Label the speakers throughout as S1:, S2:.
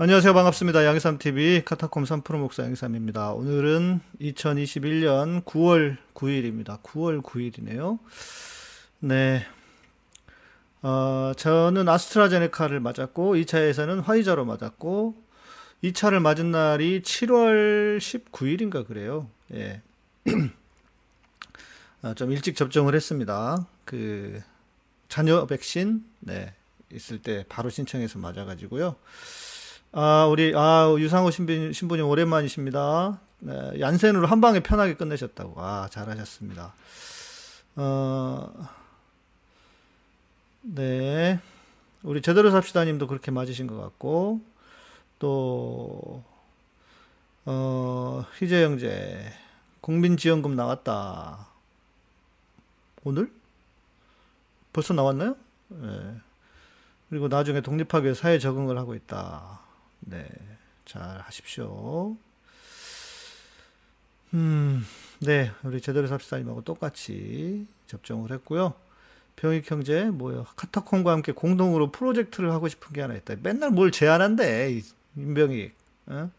S1: 안녕하세요. 반갑습니다. 양희삼TV 카타콤 3프로 목사 양희삼입니다. 오늘은 2021년 9월 9일입니다. 9월 9일이네요. 네. 어, 저는 아스트라제네카를 맞았고, 2차에서는 화이자로 맞았고, 2차를 맞은 날이 7월 19일인가 그래요. 예. 어, 좀 일찍 접종을 했습니다. 그, 자녀 백신, 네. 있을 때 바로 신청해서 맞아가지고요. 아, 우리, 아, 유상호 신부, 신부님 오랜만이십니다. 네, 얀센으로 한 방에 편하게 끝내셨다고. 아, 잘하셨습니다. 어, 네. 우리 제대로 삽시다 님도 그렇게 맞으신 것 같고, 또, 어, 희재 형제, 국민지원금 나왔다. 오늘? 벌써 나왔나요? 네. 그리고 나중에 독립하게 사회 적응을 하고 있다. 네, 잘 하십시오. 음, 네, 우리 제대로 삽시다님하고 똑같이 접종을 했고요. 병익 형제 뭐요? 카타콤과 함께 공동으로 프로젝트를 하고 싶은 게 하나 있다. 맨날 뭘 제안한대, 임병익. 어?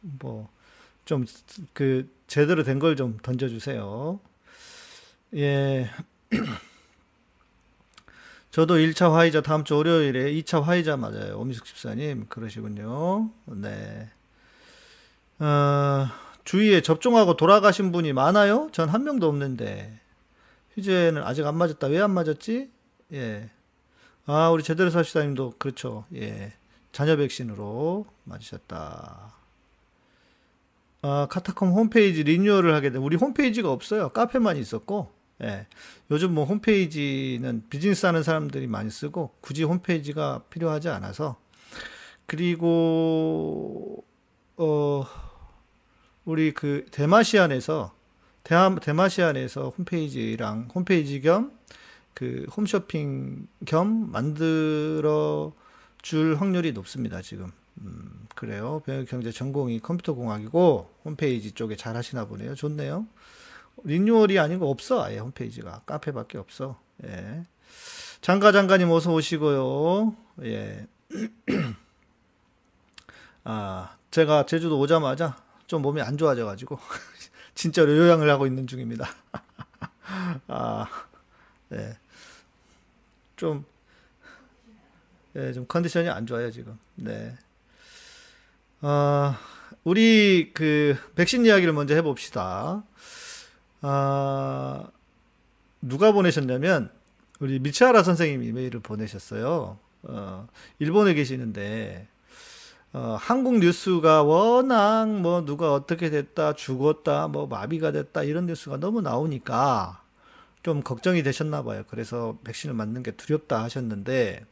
S1: 뭐 좀 그 제대로 된 걸 좀 던져주세요. 예. 저도 1차 화이자 다음 주 월요일에 2차 화이자 맞아요. 오미숙 집사님. 그러시군요. 네. 어, 주위에 접종하고 돌아가신 분이 많아요? 전 한 명도 없는데. 휴재는 아직 안 맞았다. 왜 안 맞았지? 예. 아, 우리 제대로 사시다님도 그렇죠. 예. 자녀 백신으로 맞으셨다. 아, 카타콤 홈페이지 리뉴얼을 하게 돼. 우리 홈페이지가 없어요. 카페만 있었고. 예. 요즘 뭐 홈페이지는 비즈니스 하는 사람들이 많이 쓰고 굳이 홈페이지가 필요하지 않아서 그리고 어 우리 그 대마시안에서 대마, 대마시안에서 홈페이지랑 홈페이지 겸 그 홈쇼핑 겸 만들어 줄 확률이 높습니다, 지금. 음, 그래요. 병역경제 전공이 컴퓨터공학이고 홈페이지 쪽에 잘 하시나 보네요. 좋네요. 리뉴얼이 아니고 없어 아예 홈페이지가 카페밖에 없어. 예. 장가 장가님 어서 오시고요. 예. 아 제가 제주도 오자마자 좀 몸이 안 좋아져 가지고 진짜로 요양을 하고 있는 중입니다. 아 네. 좀 예, 좀 컨디션이 안 좋아요 지금. 네. 아 우리 그 백신 이야기를 먼저 해 봅시다. 아, 누가 보내셨냐면 우리 미치하라 선생님이 메일을 보내셨어요. 어, 일본에 계시는데 어, 한국 뉴스가 워낙 뭐 누가 어떻게 됐다 죽었다 뭐 마비가 됐다 이런 뉴스가 너무 나오니까 좀 걱정이 되셨나 봐요. 그래서 백신을 맞는 게 두렵다 하셨는데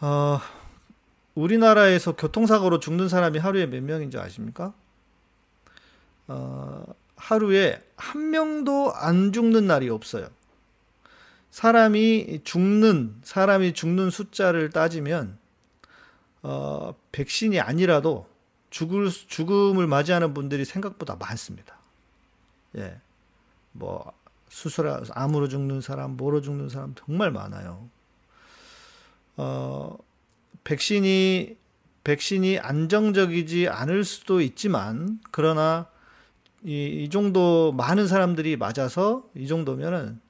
S1: 어, 우리나라에서 교통사고로 죽는 사람이 하루에 몇 명인 줄 아십니까? 어, 하루에 한 명도 안 죽는 날이 없어요. 사람이 죽는 사람이 죽는 숫자를 따지면 어, 백신이 아니라도 죽을 죽음을 맞이하는 분들이 생각보다 많습니다. 예, 뭐 수술 암으로 죽는 사람, 뭐로 죽는 사람 정말 많아요. 어, 백신이 백신이 안정적이지 않을 수도 있지만 그러나 이, 이 정도 많은 사람들이 맞아서 이 정도면은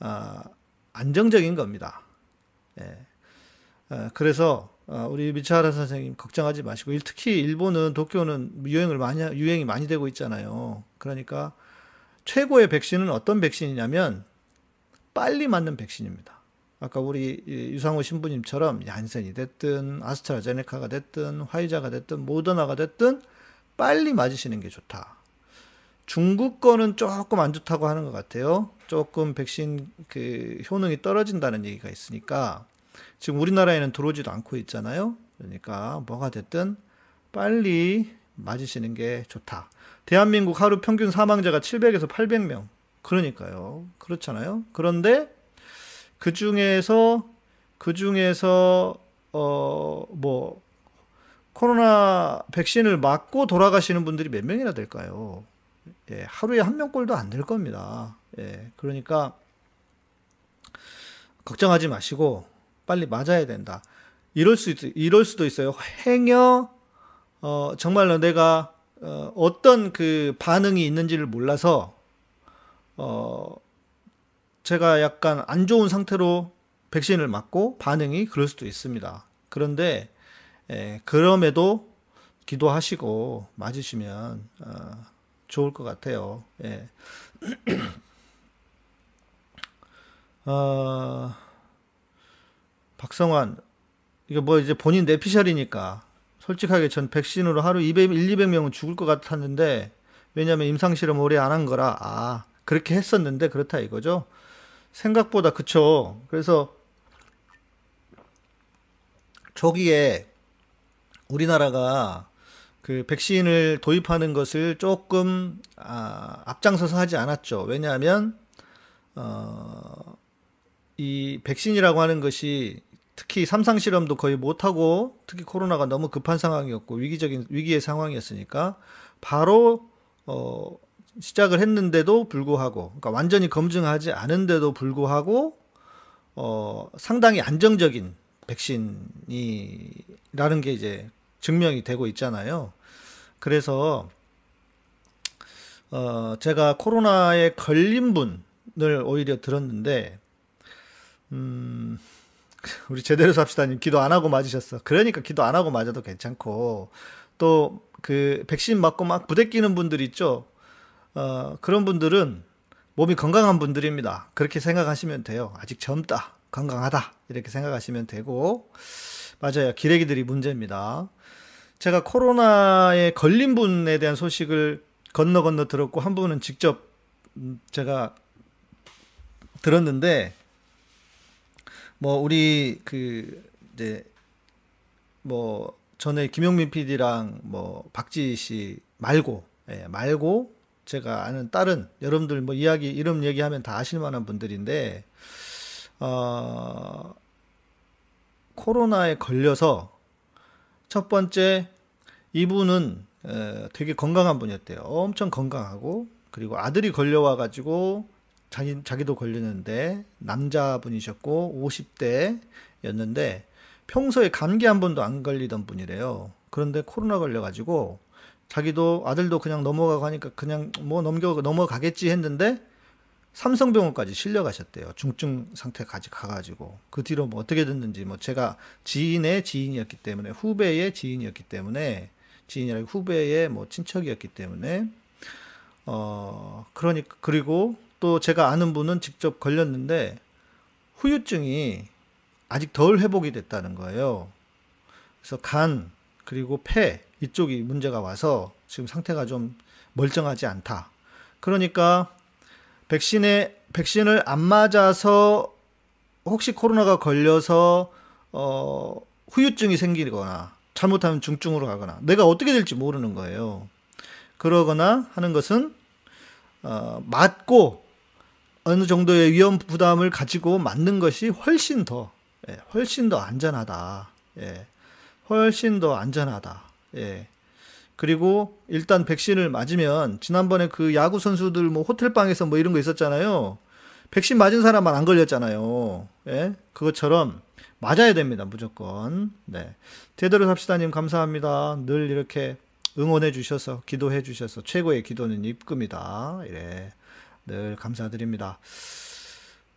S1: 아, 안정적인 겁니다. 예. 아, 그래서 아, 우리 미차하라 선생님 걱정하지 마시고 특히 일본은 도쿄는 유행을 많이 유행이 많이 되고 있잖아요. 그러니까 최고의 백신은 어떤 백신이냐면 빨리 맞는 백신입니다. 아까 우리 유상호 신부님처럼 얀센이 됐든 아스트라제네카가 됐든 화이자가 됐든 모더나가 됐든 빨리 맞으시는 게 좋다. 중국 거는 조금 안 좋다고 하는 것 같아요. 조금 백신 그 효능이 떨어진다는 얘기가 있으니까 지금 우리나라에는 들어오지도 않고 있잖아요. 그러니까 뭐가 됐든 빨리 맞으시는 게 좋다. 대한민국 하루 평균 사망자가 700에서 800명. 그러니까요. 그렇잖아요. 그런데 그 중에서 그 중에서 어 뭐 코로나 백신을 맞고 돌아가시는 분들이 몇 명이나 될까요? 예, 하루에 한 명꼴도 안 될 겁니다. 예, 그러니까 걱정하지 마시고 빨리 맞아야 된다. 이럴 수 있, 이럴 수도 있어요. 행여 어, 정말로 내가 어, 어떤 그 반응이 있는지를 몰라서 어, 제가 약간 안 좋은 상태로 백신을 맞고 반응이 그럴 수도 있습니다. 그런데 에, 그럼에도 기도하시고 맞으시면 어, 좋을 것 같아요. 예. 어, 박성환 이거 뭐 이제 본인 내피셜이니까 솔직하게 전 백신으로 하루 200, 1, 200명은 죽을 것 같았는데 왜냐면 임상실험 오래 안 한 거라 아 그렇게 했었는데 그렇다 이거죠. 생각보다 그쵸. 그래서 저기에 우리나라가 그 백신을 도입하는 것을 조금 아, 앞장서서 하지 않았죠. 왜냐하면 어, 이 백신이라고 하는 것이 특히 삼상 실험도 거의 못하고 특히 코로나가 너무 급한 상황이었고 위기적인 위기의 상황이었으니까 바로 어, 시작을 했는데도 불구하고 그러니까 완전히 검증하지 않은데도 불구하고 어, 상당히 안정적인 백신이라는 게 이제 증명이 되고 있잖아요. 그래서 어, 제가 코로나에 걸린 분을 오히려 들었는데 음, 우리 제대로 삽시다님 기도 안 하고 맞으셨어. 그러니까 기도 안 하고 맞아도 괜찮고 또 그 백신 맞고 막 부대끼는 분들 있죠. 어, 그런 분들은 몸이 건강한 분들입니다. 그렇게 생각하시면 돼요. 아직 젊다, 건강하다 이렇게 생각하시면 되고 맞아요. 기레기들이 문제입니다. 제가 코로나에 걸린 분에 대한 소식을 건너 건너 들었고 한 분은 직접 음, 제가 들었는데 뭐 우리 그 이제 뭐 전에 김용민 PD랑 뭐 박지희 씨 말고 예, 말고 제가 아는 다른 여러분들 뭐 이야기 이름 얘기하면 다 아실 만한 분들인데 어 코로나에 걸려서 첫 번째 이분은 에, 되게 건강한 분이었대요. 엄청 건강하고 그리고 아들이 걸려와 가지고 자기, 자기도 걸리는데 남자분이셨고 50대였는데 평소에 감기 한 번도 안 걸리던 분이래요. 그런데 코로나 걸려 가지고 자기도 아들도 그냥 넘어가고 하니까 그냥 뭐 넘겨 넘어가겠지 했는데 삼성병원까지 실려가셨대요. 중증 상태까지 가가지고 그 뒤로 뭐 어떻게 됐는지 뭐 제가 지인의 지인이었기 때문에 후배의 지인이었기 때문에 지인이라 후배의 뭐 친척이었기 때문에 어 그러니까 그리고 또 제가 아는 분은 직접 걸렸는데 후유증이 아직 덜 회복이 됐다는 거예요. 그래서 간 그리고 폐 이쪽이 문제가 와서 지금 상태가 좀 멀쩡하지 않다. 그러니까 백신에 백신을 안 맞아서 혹시 코로나가 걸려서 어 후유증이 생기거나 잘못하면 중증으로 가거나 내가 어떻게 될지 모르는 거예요. 그러거나 하는 것은 어, 맞고 어느 정도의 위험 부담을 가지고 맞는 것이 훨씬 더 예, 훨씬 더 안전하다. 예, 훨씬 더 안전하다. 예. 그리고 일단 백신을 맞으면 지난번에 그 야구 선수들 뭐 호텔 방에서 뭐 이런 거 있었잖아요. 백신 맞은 사람만 안 걸렸잖아요. 예? 그것처럼 맞아야 됩니다. 무조건. 네. 제대로 삽시다님 감사합니다. 늘 이렇게 응원해 주셔서 기도해 주셔서 최고의 기도는 입금이다. 이래. 늘 감사드립니다.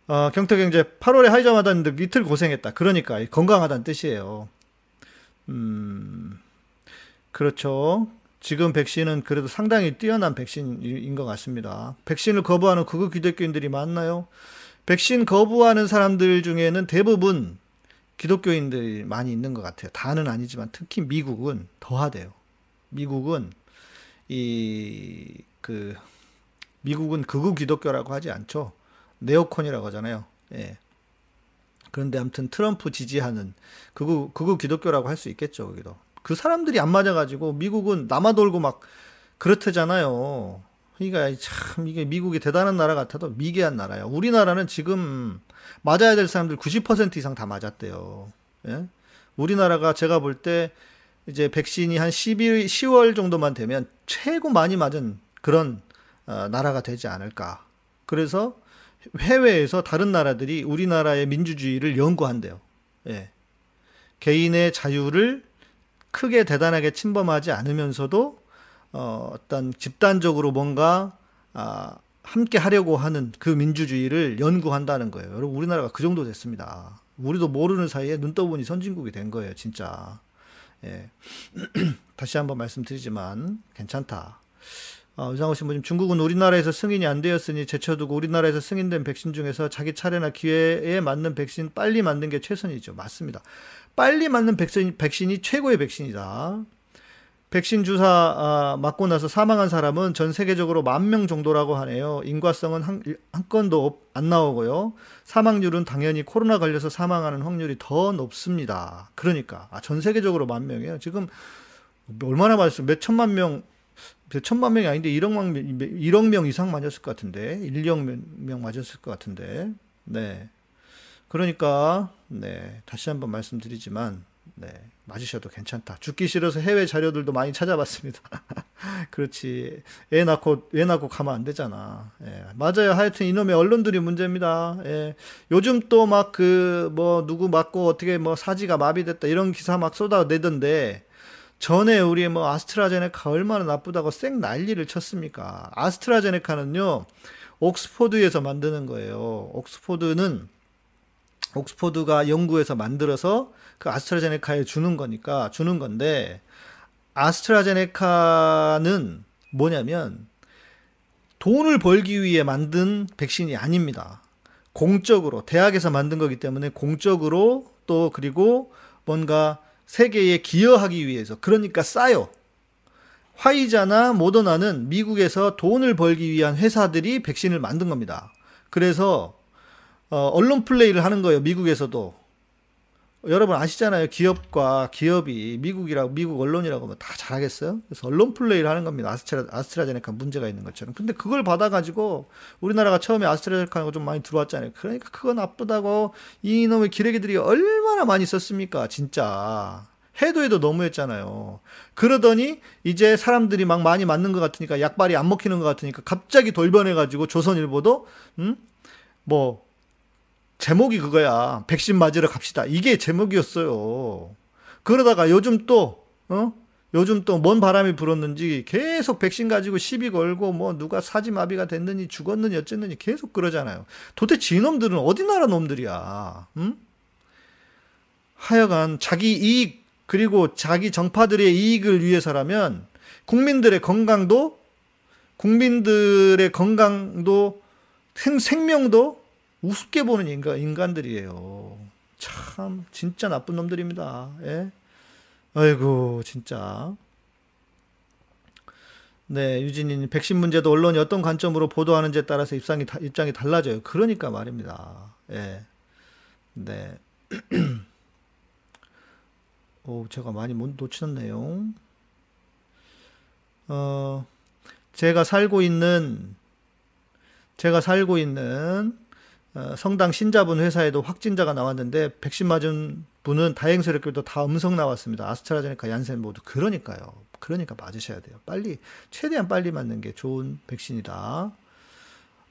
S1: 어, 경태경제 8월에 하이점 하다는데 이틀 고생했다. 그러니까 건강하다는 뜻이에요. 음, 그렇죠. 지금 백신은 그래도 상당히 뛰어난 백신인 것 같습니다. 백신을 거부하는 극우 기독교인들이 많나요? 백신 거부하는 사람들 중에는 대부분 기독교인들이 많이 있는 것 같아요. 다는 아니지만 특히 미국은 더하대요. 미국은 이 그 미국은 극우 기독교라고 하지 않죠. 네오콘이라고 하잖아요. 예. 그런데 아무튼 트럼프 지지하는 극우 극우 기독교라고 할 수 있겠죠. 거기도 그 사람들이 안 맞아가지고 미국은 남아 돌고 막 그렇대잖아요. 그러니까 참 이게 미국이 대단한 나라 같아도 미개한 나라야. 우리나라는 지금 맞아야 될 사람들 90% 이상 다 맞았대요. 예? 우리나라가 제가 볼 때 이제 백신이 한 12, 10월 정도만 되면 최고 많이 맞은 그런 어, 나라가 되지 않을까. 그래서 해외에서 다른 나라들이 우리나라의 민주주의를 연구한대요. 예. 개인의 자유를 크게 대단하게 침범하지 않으면서도 어, 어떤 집단적으로 뭔가 아, 함께 하려고 하는 그 민주주의를 연구한다는 거예요. 여러분 우리나라가 그 정도 됐습니다. 우리도 모르는 사이에 눈 떠보니 선진국이 된 거예요, 진짜. 예. 다시 한번 말씀드리지만 괜찮다. 어, 의상호 신부님, 중국은 우리나라에서 승인이 안 되었으니 제쳐두고 우리나라에서 승인된 백신 중에서 자기 차례나 기회에 맞는 백신 빨리 만든 게 최선이죠. 맞습니다. 빨리 맞는 백신, 백신이 최고의 백신이다. 백신 주사 아, 맞고 나서 사망한 사람은 전 세계적으로 만 명 정도라고 하네요. 인과성은 한, 한 건도 안 나오고요. 사망률은 당연히 코로나 걸려서 사망하는 확률이 더 높습니다. 그러니까 아, 전 세계적으로 만 명이에요. 지금 얼마나 맞았어요? 몇 천만 명, 몇 천만 명이 아닌데 1억 명, 1억 명 이상 맞았을 것 같은데 1억 명 맞았을 것 같은데 네. 그러니까 네 다시 한번 말씀드리지만 네. 맞으셔도 괜찮다. 죽기 싫어서 해외 자료들도 많이 찾아봤습니다. 그렇지. 애 낳고, 애 낳고 가면 안 되잖아. 예. 맞아요. 하여튼 이놈의 언론들이 문제입니다. 예. 요즘 또 막 그, 뭐, 누구 맞고 어떻게 뭐 사지가 마비됐다 이런 기사 막 쏟아내던데, 전에 우리 뭐 아스트라제네카 얼마나 나쁘다고 쌩 난리를 쳤습니까? 아스트라제네카는요, 옥스포드에서 만드는 거예요. 옥스포드는 옥스포드가 연구해서 만들어서 그 아스트라제네카에 주는 거니까 주는 건데 아스트라제네카는 뭐냐면 돈을 벌기 위해 만든 백신이 아닙니다. 공적으로 대학에서 만든 거기 때문에 공적으로 또 그리고 뭔가 세계에 기여하기 위해서 그러니까 싸요. 화이자나 모더나는 미국에서 돈을 벌기 위한 회사들이 백신을 만든 겁니다. 그래서 어, 언론 플레이를 하는 거예요. 미국에서도. 여러분 아시잖아요. 기업과 기업이 미국이라고 미국 언론이라고 하면 다 잘하겠어요? 그래서 언론 플레이를 하는 겁니다. 아스트라 아스트라제네카 문제가 있는 것처럼. 근데 그걸 받아 가지고 우리나라가 처음에 아스트라제네카가 좀 많이 들어왔잖아요. 그러니까 그거 나쁘다고 이놈의 기레기들이 얼마나 많이 썼습니까? 진짜. 해도 해도 너무했잖아요. 그러더니 이제 사람들이 막 많이 맞는 것 같으니까 약발이 안 먹히는 것 같으니까 갑자기 돌변해가지고 조선일보도 음? 뭐 제목이 그거야. 백신 맞으러 갑시다. 이게 제목이었어요. 그러다가 요즘 또, 어? 요즘 또 뭔 바람이 불었는지 계속 백신 가지고 시비 걸고 뭐 누가 사지마비가 됐느니 죽었느니 어쨌느니 계속 그러잖아요. 도대체 이놈들은 어디 나라 놈들이야. 응? 하여간 자기 이익 그리고 자기 정파들의 이익을 위해서라면 국민들의 건강도 국민들의 건강도 생, 생명도 우습게 보는 인간, 인간들이에요. 참, 진짜 나쁜 놈들입니다. 예? 아이고, 진짜. 네, 유진님, 백신 문제도 언론이 어떤 관점으로 보도하는지에 따라서 입장이, 입장이 달라져요. 그러니까 말입니다. 예. 네. 오, 제가 많이 놓치셨네요. 어, 제가 살고 있는, 제가 살고 있는 어, 성당 신자분 회사에도 확진자가 나왔는데 백신 맞은 분은 다행스럽게도 다 음성 나왔습니다. 아스트라제네카, 얀센 모두 그러니까요. 그러니까 맞으셔야 돼요. 빨리 최대한 빨리 맞는 게 좋은 백신이다.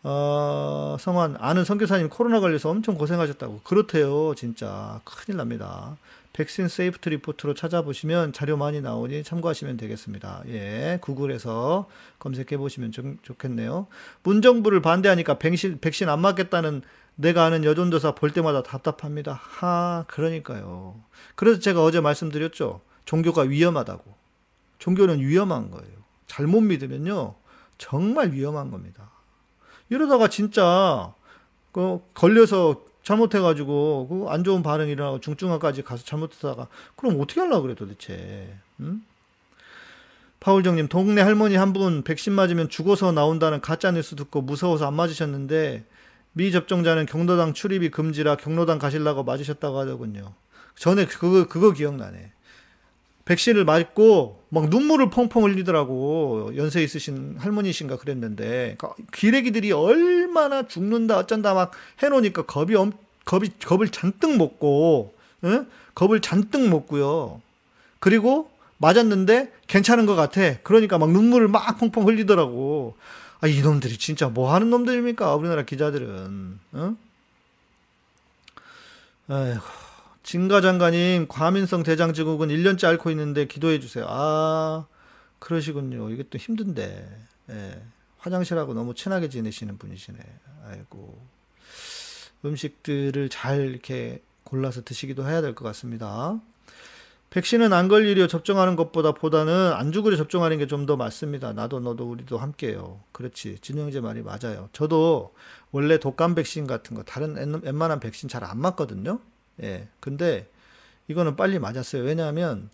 S1: 어, 성환 아는 선교사님 코로나 걸려서 엄청 고생하셨다고 그렇대요. 진짜 큰일 납니다. 백신 세이프트 리포트로 찾아보시면 자료 많이 나오니 참고하시면 되겠습니다. 예, 구글에서 검색해 보시면 좋겠네요. 문정부를 반대하니까 백신, 백신 안 맞겠다는 내가 아는 여전도사 볼 때마다 답답합니다. 하, 그러니까요. 그래서 제가 어제 말씀드렸죠. 종교가 위험하다고. 종교는 위험한 거예요. 잘못 믿으면요. 정말 위험한 겁니다. 이러다가 진짜 그 걸려서 잘못해가지고 그 안 좋은 반응이 일어나고 중증화까지 가서 잘못하다가 그럼 어떻게 하려고 그래 도대체 응? 파울정님 동네 할머니 한 분 백신 맞으면 죽어서 나온다는 가짜 뉴스 듣고 무서워서 안 맞으셨는데 미접종자는 경로당 출입이 금지라 경로당 가실라고 맞으셨다고 하더군요. 전에 그거 그거 기억나네. 백신을 맞고 막 눈물을 펑펑 흘리더라고. 연세 있으신 할머니신가 그랬는데. 그러니까 기레기들이 얼마나 죽는다 어쩐다 막 해놓으니까 겁이 엄, 겁이 겁을 잔뜩 먹고 응? 겁을 잔뜩 먹고요. 그리고 맞았는데 괜찮은 것 같아. 그러니까 막 눈물을 막 펑펑 흘리더라고. 아 이놈들이 진짜 뭐 하는 놈들입니까? 우리나라 기자들은. 응? 아이고 진가 장관님, 과민성 대장 증후군 1년째 앓고 있는데 기도해 주세요. 아, 그러시군요. 이게 또 힘든데. 예. 화장실하고 너무 친하게 지내시는 분이시네. 아이고. 음식들을 잘 이렇게 골라서 드시기도 해야 될 것 같습니다. 백신은 안 걸리려 접종하는 것보다 보다는 안 죽으려 접종하는 게 좀 더 맞습니다. 나도 너도 우리도 함께요. 그렇지. 진영재 말이 맞아요. 저도 원래 독감 백신 같은 거 다른 웬만한 백신 잘 안 맞거든요. 예. 근데 이거는 빨리 맞았어요. 왜냐하면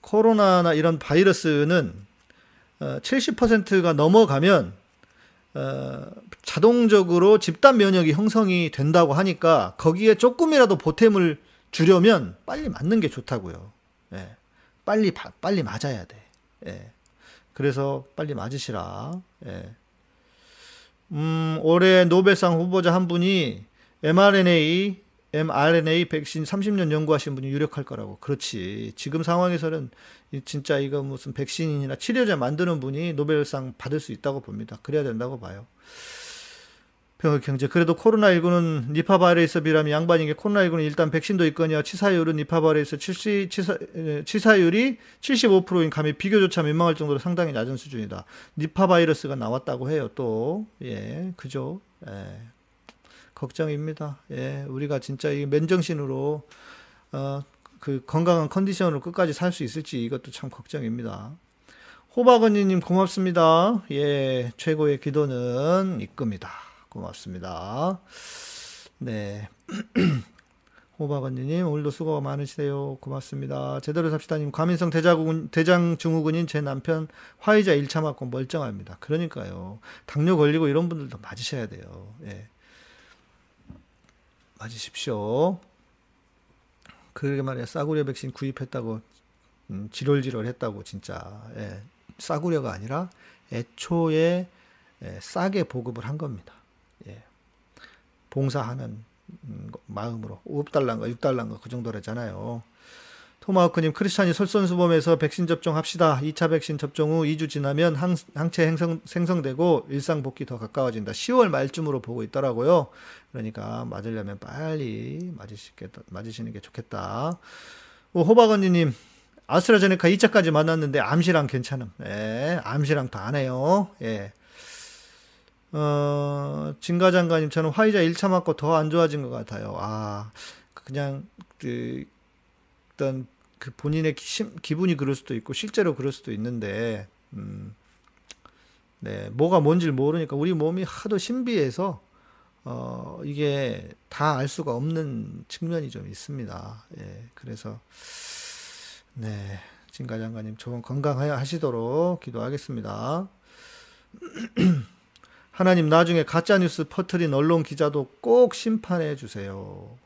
S1: 코로나나 이런 바이러스는 70%가 어, 넘어가면 어, 자동적으로 집단 면역이 형성이 된다고 하니까 거기에 조금이라도 보탬을 주려면 빨리 맞는 게 좋다고요. 예. 빨리 빨리 맞아야 돼. 예. 그래서 빨리 맞으시라. 예. 음, 올해 노벨상 후보자 한 분이 mRNA mRNA 백신 30년 연구하신 분이 유력할 거라고. 그렇지. 지금 상황에서는 진짜 이거 무슨 백신이나 치료제 만드는 분이 노벨상 받을 수 있다고 봅니다. 그래야 된다고 봐요. 병역 경제. 그래도 코로나19는 니파 바이러스 비라면 양반에게 코로나19는 일단 백신도 있거냐 치사율은 니파 바이러스 70, 치사, 치사율이 75%인 감히 비교조차 민망할 정도로 상당히 낮은 수준이다. 니파 바이러스가 나왔다고 해요. 또 예, 그죠? 예. 걱정입니다. 예, 우리가 진짜 이 맨정신으로 어, 그 건강한 컨디션으로 끝까지 살 수 있을지 이것도 참 걱정입니다. 호박언니님 고맙습니다. 예, 최고의 기도는 이끕니다. 고맙습니다. 네. 호박언니님, 오늘도 수고가 많으시대요. 고맙습니다. 제대로 삽시다님, 과민성 대자군, 대장 증후군인 제 남편 화이자 1차 맞고 멀쩡합니다. 그러니까요. 당뇨 걸리고 이런 분들도 맞으셔야 돼요. 예. 맞으십시오. 그러게 말이야. 싸구려 백신 구입했다고, 음, 지롤지롤 했다고, 진짜. 예. 싸구려가 아니라 애초에 예, 싸게 보급을 한 겁니다. 예. 봉사하는 음, 마음으로 5달러인가 6달러인가 그 정도라잖아요. 토마호크님 크리스찬이 솔선수범해서 백신 접종합시다. 2차 백신 접종 후 2주 지나면 항, 항체 행성, 생성되고 일상 복귀 더 가까워진다. 10월 말쯤으로 보고 있더라고요. 그러니까 맞으려면 빨리 맞으시겠다, 맞으시는 게 좋겠다. 오, 호박 언니님 아스트라제네카 2차까지 만났는데 암시랑 괜찮음. 예, 암시랑 다안 해요. 예. 어, 진가장관님 저는 화이자 1차 맞고 더 안 좋아진 것 같아요. 아, 그냥 그 어떤 그 본인의 기, 분이 그럴 수도 있고 실제로 그럴 수도 있는데 음, 네 뭐가 뭔지를 모르니까 우리 몸이 하도 신비해서 어, 이게 다 알 수가 없는 측면이 좀 있습니다. 예, 그래서 네 진가 장관님 좋은 건강하시도록 기도하겠습니다. 하나님 나중에 가짜 뉴스 퍼트린 언론 기자도 꼭 심판해 주세요.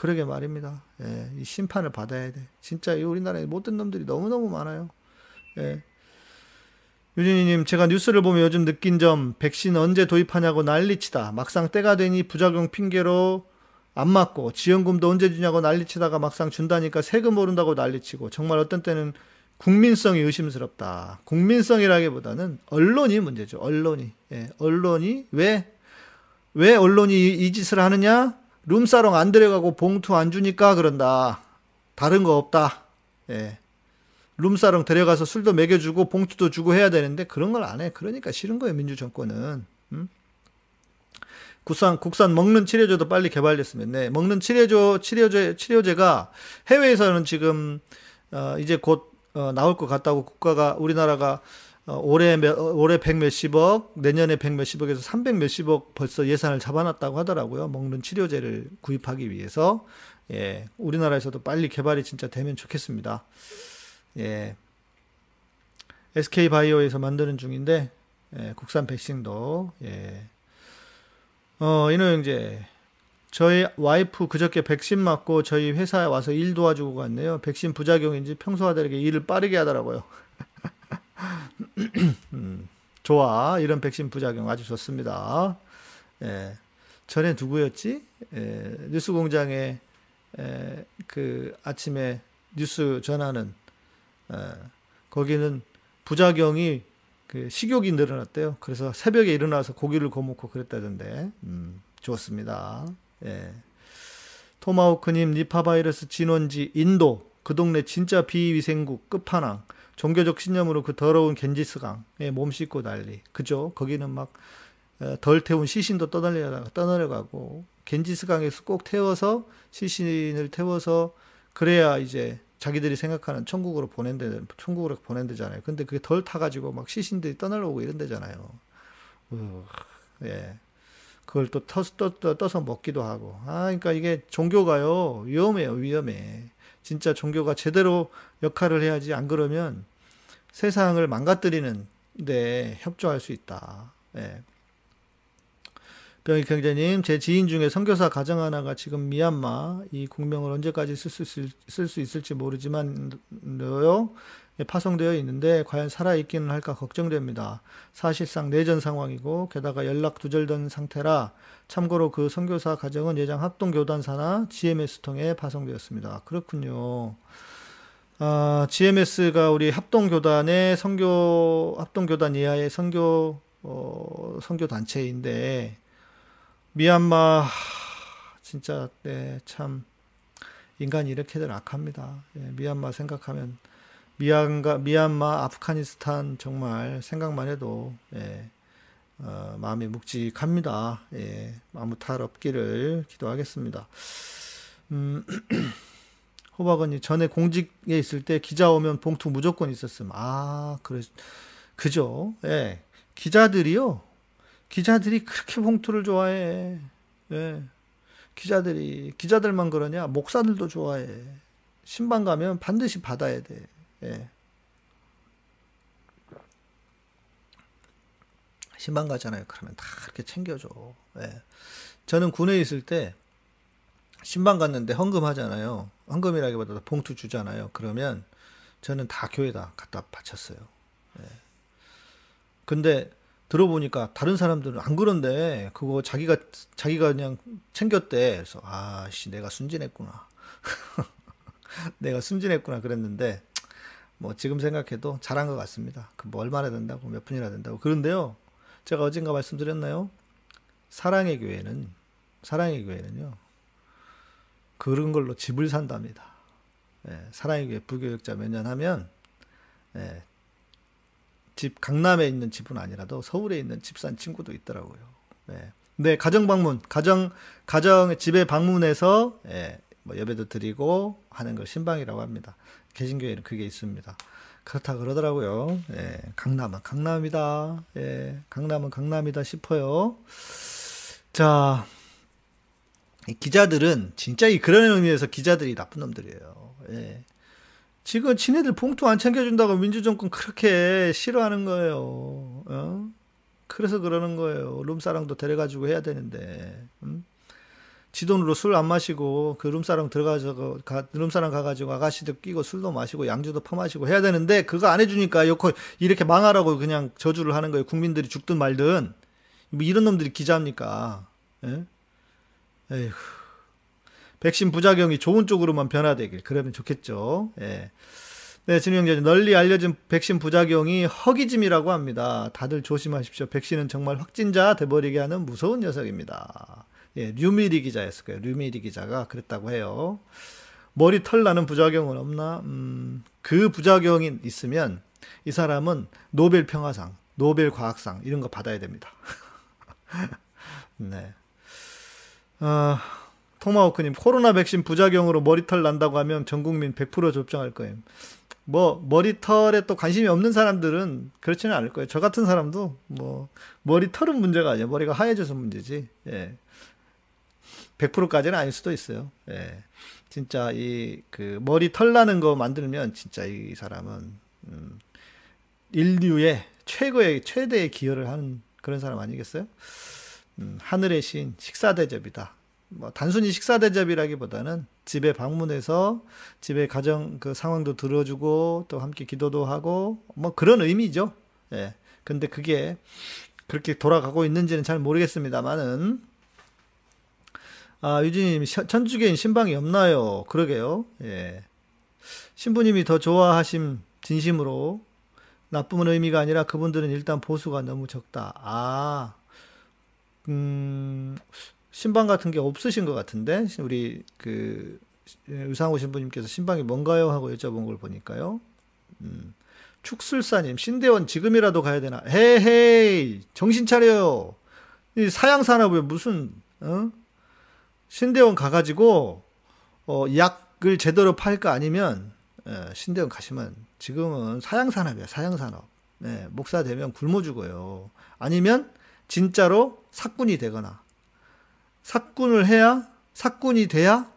S1: 그러게 말입니다. 예, 이 심판을 받아야 돼. 진짜 이 우리나라에 못된 놈들이 너무너무 많아요. 예. 유진이님, 제가 뉴스를 보면 요즘 느낀 점, 백신 언제 도입하냐고 난리치다. 막상 때가 되니 부작용 핑계로 안 맞고, 지원금도 언제 주냐고 난리치다가 막상 준다니까 세금 오른다고 난리치고, 정말 어떤 때는 국민성이 의심스럽다. 국민성이라기보다는 언론이 문제죠. 언론이. 예, 언론이 왜, 왜 언론이 이, 이 짓을 하느냐? 룸사롱 안 들어가고 봉투 안 주니까 그런다. 다른 거 없다. 예. 룸사롱 데려가서 술도 먹여주고 봉투도 주고 해야 되는데 그런 걸 안 해. 그러니까 싫은 거예요, 민주정권은. 음? 국산, 국산 먹는 치료제도 빨리 개발됐으면, 네. 먹는 치료제, 치료제, 치료제가 해외에서는 지금, 어, 이제 곧, 어, 나올 것 같다고 국가가, 우리나라가 어, 올해 몇, 어, 올해 백 몇십억, 내년에 백 몇십억에서 삼백 몇십억 벌써 예산을 잡아놨다고 하더라고요. 먹는 치료제를 구입하기 위해서. 예, 우리나라에서도 빨리 개발이 진짜 되면 좋겠습니다. 예. SK 바이오에서 만드는 중인데, 예, 국산 백신도, 예. 어, 이노 형제. 저희 와이프 그저께 백신 맞고 저희 회사에 와서 일 도와주고 갔네요. 백신 부작용인지 평소와 다르게 일을 빠르게 하더라고요. 음, 좋아. 이런 백신 부작용 아주 좋습니다. 예. 전에 누구였지? 예, 뉴스 공장에 예, 그 아침에 뉴스 전하는 예, 거기는 부작용이 그 식욕이 늘어났대요. 그래서 새벽에 일어나서 고기를 구워 먹고 그랬다던데 음, 좋습니다. 예. 토마호크님 니파 바이러스 진원지 인도 그 동네 진짜 비위생국 끝판왕 종교적 신념으로 그 더러운 겐지스강에 몸 씻고 난리 그죠 거기는 막 덜 태운 시신도 떠날려 떠내려가고 겐지스강에서 꼭 태워서 시신을 태워서 그래야 이제 자기들이 생각하는 천국으로 보낸데 천국으로 보낸대잖아요. 근데 그게 덜 타가지고 막 시신들이 떠날려오고 이런 데잖아요. 우, 예. 그걸 또 떠, 떠, 떠서 먹기도 하고. 아, 그러니까 이게 종교가요, 위험해요, 위험해. 진짜 종교가 제대로 역할을 해야지, 안 그러면 세상을 망가뜨리는 데 협조할 수 있다. 예. 병이 경제님, 제 지인 중에 선교사 가정 하나가 지금 미얀마 이 국명을 언제까지 쓸 수 있을지 모르지만요. 파송되어 있는데 과연 살아있기는 할까 걱정됩니다. 사실상 내전 상황이고 게다가 연락 두절된 상태라 참고로 그 선교사 가정은 예장 합동교단사나 GMS 통해 파송되었습니다. 그렇군요. 아, GMS가 우리 합동교단의 선교 합동교단 이하의 선교 어, 선교 단체인데 미얀마 진짜 네, 참 인간이 이렇게들 악합니다. 예, 미얀마 생각하면 미얀가, 미얀마, 아프가니스탄 정말 생각만 해도 예, 어, 마음이 묵직합니다. 예, 아무 탈 없기를 기도하겠습니다. 음, 호박언니 전에 공직에 있을 때 기자 오면 봉투 무조건 있었음. 아, 그래, 그죠? 예, 기자들이요. 기자들이 그렇게 봉투를 좋아해. 예, 기자들이 기자들만 그러냐? 목사들도 좋아해. 신방 가면 반드시 받아야 돼. 예. 신방 가잖아요. 그러면 다 이렇게 챙겨줘. 예. 저는 군에 있을 때 신방 갔는데 헌금 하잖아요. 헌금이라기보다 봉투 주잖아요. 그러면 저는 다 교회다 갖다 바쳤어요. 예. 근데 들어보니까 다른 사람들은 안 그런데 그거 자기가 자기가 그냥 챙겼대. 그래서 아씨 내가 순진했구나. 내가 순진했구나 그랬는데 뭐 지금 생각해도 잘한 것 같습니다. 그 뭐 얼마나 된다고 몇 분이나 된다고. 그런데요. 제가 어젠가 말씀드렸나요? 사랑의 교회는 사랑의 교회는요. 그런 걸로 집을 산답니다. 예, 사랑의 교회 부교육자 몇 년 하면 예, 집 강남에 있는 집은 아니라도 서울에 있는 집 산 친구도 있더라고요. 예. 네, 가정 방문, 가정 가정 집에 방문해서 예, 뭐 예배도 드리고 하는 걸 신방이라고 합니다. 개신교회는 그게 있습니다. 그렇다 그러더라고요. 예, 강남은 강남이다. 예, 강남은 강남이다 싶어요. 자, 기자들은 진짜 이 그런 의미에서 기자들이 나쁜 놈들이에요. 예. 지금 친애들 봉투 안 챙겨준다고 민주정권 그렇게 싫어하는 거예요. 어? 그래서 그러는 거예요. 룸사랑도 데려가지고 해야 되는데. 음? 지 돈으로 술 안 마시고 그 룸사랑 들어가서 가, 룸사랑 가가지고 아가씨들 끼고 술도 마시고 양주도 퍼마시고 해야 되는데 그거 안 해주니까 이렇게 망하라고 그냥 저주를 하는 거예요. 국민들이 죽든 말든 뭐 이런 놈들이 기자입니까? 예? 에휴. 백신 부작용이 좋은 쪽으로만 변화되길 그러면 좋겠죠. 예. 네, 진영자님 널리 알려진 백신 부작용이 허기짐이라고 합니다. 다들 조심하십시오. 백신은 정말 확진자 돼버리게 하는 무서운 녀석입니다. 예, 류미리 기자였을 거예요. 류미리 기자가 그랬다고 해요. 머리 털 나는 부작용은 없나? 음, 그 부작용이 있으면 이 사람은 노벨 평화상, 노벨 과학상 이런 거 받아야 됩니다. 네. 어, 토마호크님, 코로나 백신 부작용으로 머리털 난다고 하면 전 국민 100% 접종할 거예요. 뭐, 머리털에 또 관심이 없는 사람들은 그렇지는 않을 거예요. 저 같은 사람도 뭐, 머리털은 문제가 아니에요. 머리가 하얘져서 문제지. 예. 100%까지는 아닐 수도 있어요. 예. 진짜 이 그 머리 털 나는 거 만들면 진짜 이 사람은 음, 인류의 최고의 최대의 기여를 하는 그런 사람 아니겠어요? 음, 하늘의 신 식사 대접이다. 뭐 단순히 식사 대접이라기보다는 집에 방문해서 집에 가정 그 상황도 들어주고 또 함께 기도도 하고 뭐 그런 의미죠. 예. 근데 그게 그렇게 돌아가고 있는지는 잘 모르겠습니다만은 아, 유진님, 천주교인 신방이 없나요? 그러게요. 예. 신부님이 더 좋아하심, 진심으로. 나쁨은 의미가 아니라 그분들은 일단 보수가 너무 적다. 아, 음, 신방 같은 게 없으신 것 같은데 우리 그 의상호 신부님께서 신방이 뭔가요 하고 여쭤본 걸 보니까요. 음, 축술사님 신대원 지금이라도 가야 되나? 헤헤이 정신 차려요. 이 사양 산업에 무슨 어? 신대원 가가지고 어, 약을 제대로 팔까 아니면 예, 신대원 가시면 지금은 사양 산업이야 사양 산업. 네, 목사 되면 굶어 죽어요. 아니면 진짜로 사꾼이 되거나 사꾼을 해야 사꾼이 돼야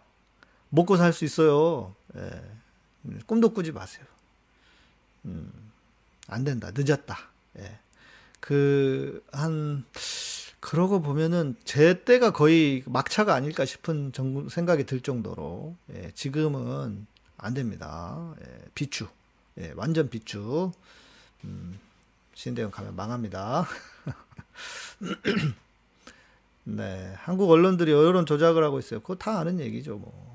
S1: 먹고 살 수 있어요. 예. 꿈도 꾸지 마세요. 음, 안 된다. 늦었다. 예. 그, 한, 그러고 보면은 제 때가 거의 막차가 아닐까 싶은 정, 생각이 들 정도로, 예, 지금은 안 됩니다. 예, 비추. 예, 완전 비추. 음, 신대원 가면 망합니다. 네, 한국 언론들이 여론 조작을 하고 있어요. 그거 다 아는 얘기죠, 뭐.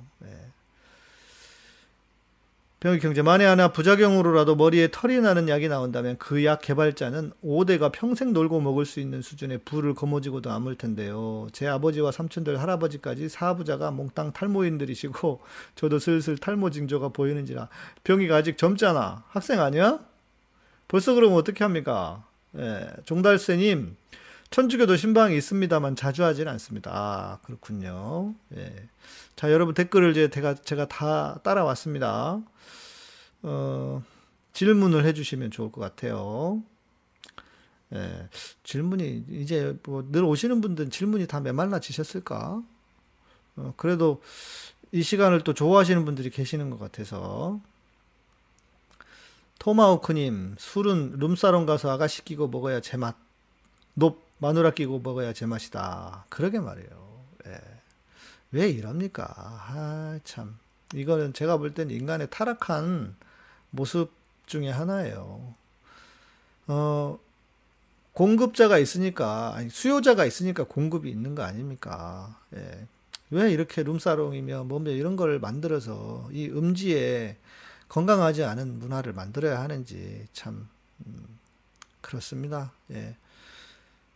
S1: 네. 병역 경제 만에 하나 부작용으로라도 머리에 털이 나는 약이 나온다면 그 약 개발자는 5대가 평생 놀고 먹을 수 있는 수준의 부를 거머쥐고도 남을 텐데요. 제 아버지와 삼촌들 할아버지까지 사부자가 몽땅 탈모인들이시고 저도 슬슬 탈모 징조가 보이는지라 병이가 아직 젊잖아. 학생 아니야? 벌써 그러면 어떻게 합니까? 예, 종달새님 천주교도 신방이 있습니다만 자주 하지는 않습니다. 아, 그렇군요. 예. 자, 여러분 댓글을 이제 제가, 제가 다 따라왔습니다. 어, 질문을 해주시면 좋을 것 같아요. 예, 질문이, 이제 뭐 늘 오시는 분들은 질문이 다 메말라지셨을까? 어, 그래도 이 시간을 또 좋아하시는 분들이 계시는 것 같아서. 토마호크님, 술은 룸사롱 가서 아가씨 끼고 먹어야 제맛. 높 마누라 끼고 먹어야 제맛이다. 그러게 말이에요. 예. 왜 이럽니까? 아, 참. 이거는 제가 볼땐 인간의 타락한 모습 중에 하나예요. 어, 공급자가 있으니까, 아니, 수요자가 있으니까 공급이 있는 거 아닙니까? 예. 왜 이렇게 룸사롱이며 뭐며 이런 걸 만들어서 이 음지에 건강하지 않은 문화를 만들어야 하는지 참, 음, 그렇습니다. 예.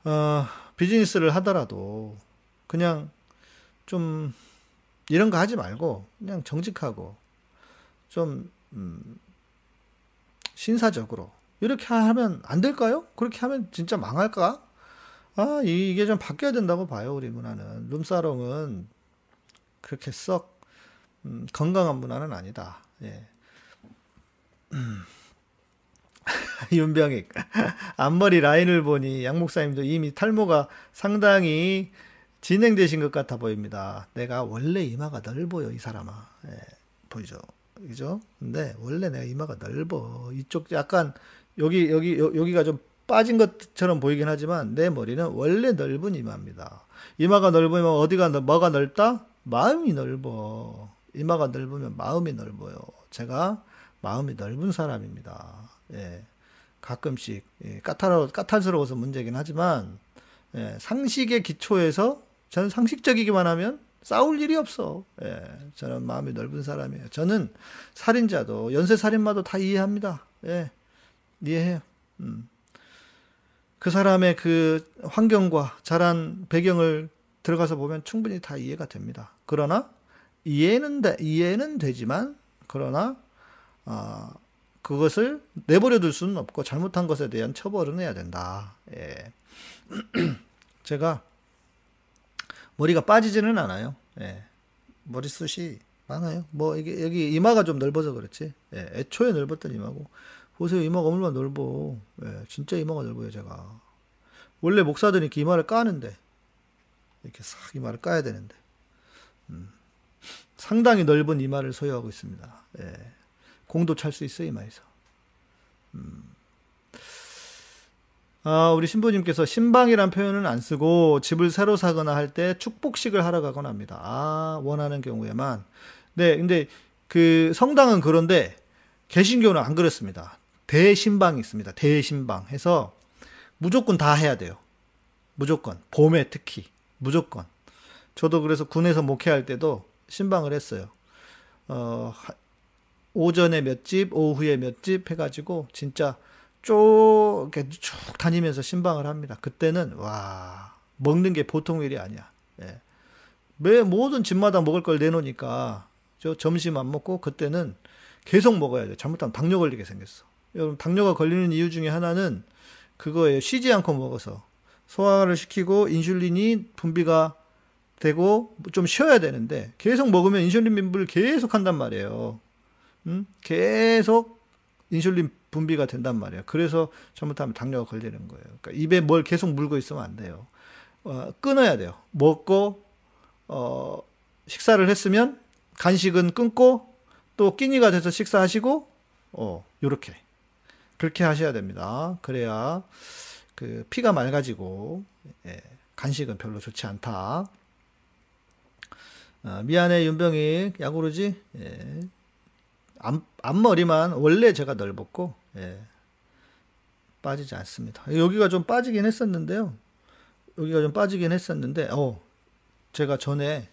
S1: 어, 비즈니스를 하더라도 그냥 좀 이런 거 하지 말고 그냥 정직하고 좀 음, 신사적으로 이렇게 하면 안 될까요? 그렇게 하면 진짜 망할까? 아 이게 좀 바뀌어야 된다고 봐요 우리 문화는 룸사롱은 그렇게 썩 음, 건강한 문화는 아니다. 예. 음. 윤병익. 앞머리 라인을 보니 양 목사님도 이미 탈모가 상당히 진행되신 것 같아 보입니다. 내가 원래 이마가 넓어요, 이 사람아. 예, 보이죠? 그죠? 근데 원래 내가 이마가 넓어. 이쪽 약간 여기 여기 여기가 좀 빠진 것처럼 보이긴 하지만 내 머리는 원래 넓은 이마입니다. 이마가 넓으면 어디가 뭐가 넓다? 마음이 넓어. 이마가 넓으면 마음이 넓어요. 제가 마음이 넓은 사람입니다. 예. 가끔씩 예, 까탈 까탈스러워서 문제긴 하지만 예, 상식의 기초에서 저는 상식적이기만 하면 싸울 일이 없어. 예, 저는 마음이 넓은 사람이에요. 저는 살인자도 연쇄 살인마도 다 이해합니다. 예, 이해해요. 음. 그 사람의 그 환경과 자란 배경을 들어가서 보면 충분히 다 이해가 됩니다. 그러나 이해는 돼, 이해는 되지만 그러나 어, 그것을 내버려 둘 수는 없고 잘못한 것에 대한 처벌은 해야 된다. 예. 제가 머리가 빠지지는 않아요. 예. 머리숱이 많아요. 뭐 이게 여기 이마가 좀 넓어서 그렇지. 예. 애초에 넓었던 이마고 보세요 이마가 얼마나 넓어. 예. 진짜 이마가 넓어요 제가. 원래 목사들이 이렇게 이마를 까는데 이렇게 싹 이마를 까야 되는데 음. 상당히 넓은 이마를 소유하고 있습니다. 예. 공도 찰 수 있어요, 이마에서. 음. 아, 우리 신부님께서 신방이란 표현은 안 쓰고 집을 새로 사거나 할 때 축복식을 하러 가거나 합니다. 아, 원하는 경우에만. 네, 근데 그 성당은 그런데 개신교는 안 그렇습니다. 대신방이 있습니다. 대신방 해서 무조건 다 해야 돼요. 무조건. 봄에 특히. 무조건. 저도 그래서 군에서 목회할 때도 신방을 했어요. 어, 오전에 몇 집, 오후에 몇 집 해가지고 진짜 쭉 이렇게 쭉 다니면서 신방을 합니다. 그때는 와 먹는 게 보통 일이 아니야. 예. 매 모든 집마다 먹을 걸 내놓으니까 저 점심 안 먹고 그때는 계속 먹어야 돼. 잘못하면 당뇨 걸리게 생겼어. 여러분 당뇨가 걸리는 이유 중에 하나는 그거에 쉬지 않고 먹어서 소화를 시키고 인슐린이 분비가 되고 좀 쉬어야 되는데 계속 먹으면 인슐린 분비를 계속 한단 말이에요. 음? 계속 인슐린 분비가 된단 말이에요. 그래서 잘못하면 당뇨가 걸리는 거예요. 그러니까 입에 뭘 계속 물고 있으면 안 돼요. 어, 끊어야 돼요. 먹고 어, 식사를 했으면 간식은 끊고 또 끼니가 돼서 식사하시고 어, 요렇게 그렇게 하셔야 됩니다. 그래야 그 피가 맑아지고 예, 간식은 별로 좋지 않다. 아, 미안해 윤병이 야구르지 예. 앞, 앞머리만 원래 제가 넓었고 예. 빠지지 않습니다. 여기가 좀 빠지긴 했었는데요. 여기가 좀 빠지긴 했었는데 어 제가 전에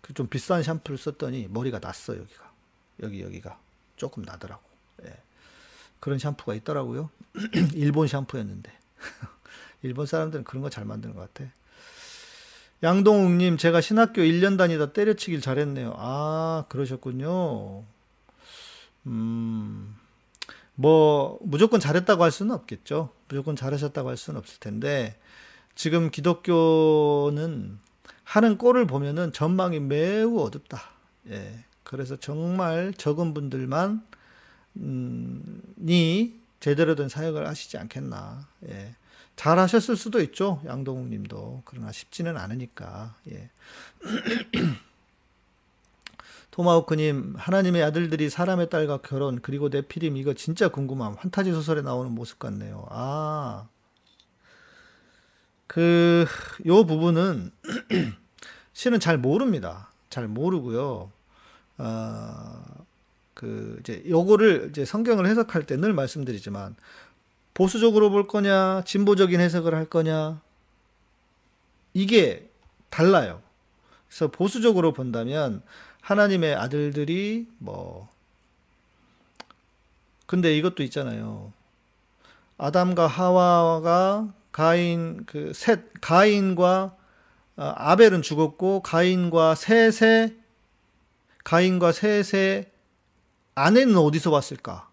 S1: 그 좀 비싼 샴푸를 썼더니 머리가 났어 여기가 여기 여기가 조금 나더라고. 예. 그런 샴푸가 있더라고요. 일본 샴푸였는데 일본 사람들은 그런 거 잘 만드는 것 같아. 양동욱님, 제가 신학교 1년 다니다 때려치길 잘했네요. 아, 그러셨군요. 음, 뭐, 무조건 잘했다고 할 수는 없겠죠. 무조건 잘하셨다고 할 수는 없을 텐데, 지금 기독교는 하는 꼴을 보면은 전망이 매우 어둡다. 예. 그래서 정말 적은 분들만, 음, 이 제대로 된 사역을 하시지 않겠나. 예. 잘 하셨을 수도 있죠. 양동욱 님도. 그러나 쉽지는 않으니까. 예. 토마호크님, 하나님의 아들들이 사람의 딸과 결혼, 그리고 네피림, 이거 진짜 궁금함. 환타지 소설에 나오는 모습 같네요. 아. 그, 요 부분은, 실은 잘 모릅니다. 잘 모르고요. 어, 그, 이제, 요거를 이제 성경을 해석할 때 늘 말씀드리지만, 보수적으로 볼 거냐, 진보적인 해석을 할 거냐, 이게 달라요. 그래서 보수적으로 본다면 하나님의 아들들이 뭐 근데 이것도 있잖아요. 아담과 하와가 가인 그셋 가인과 어, 아벨은 죽었고 가인과 셋의 가인과 셋의 아내는 어디서 왔을까?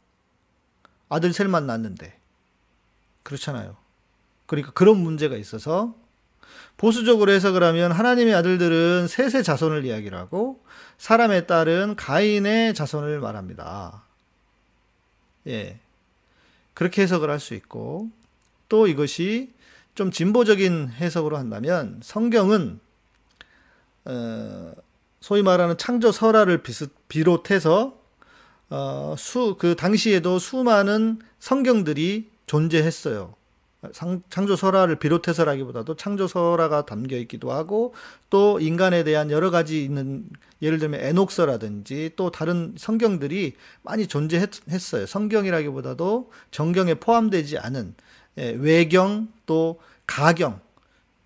S1: 아들 셋만 낳는데 그렇잖아요. 그러니까 그런 문제가 있어서 보수적으로 해석을 하면 하나님의 아들들은 셋의 자손을 이야기를 하고 사람의 딸은 가인의 자손을 말합니다. 예. 그렇게 해석을 할 수 있고 또 이것이 좀 진보적인 해석으로 한다면 성경은 어, 소위 말하는 창조 설화를 비롯해서 어, 수, 그 당시에도 수많은 성경들이 존재했어요. 창조 설화를 비롯해서라기보다도 창조 설화가 담겨 있기도 하고 또 인간에 대한 여러 가지 있는 예를 들면 에녹서라든지 또 다른 성경들이 많이 존재했어요. 성경이라기보다도 정경에 포함되지 않은 예, 외경 또 가경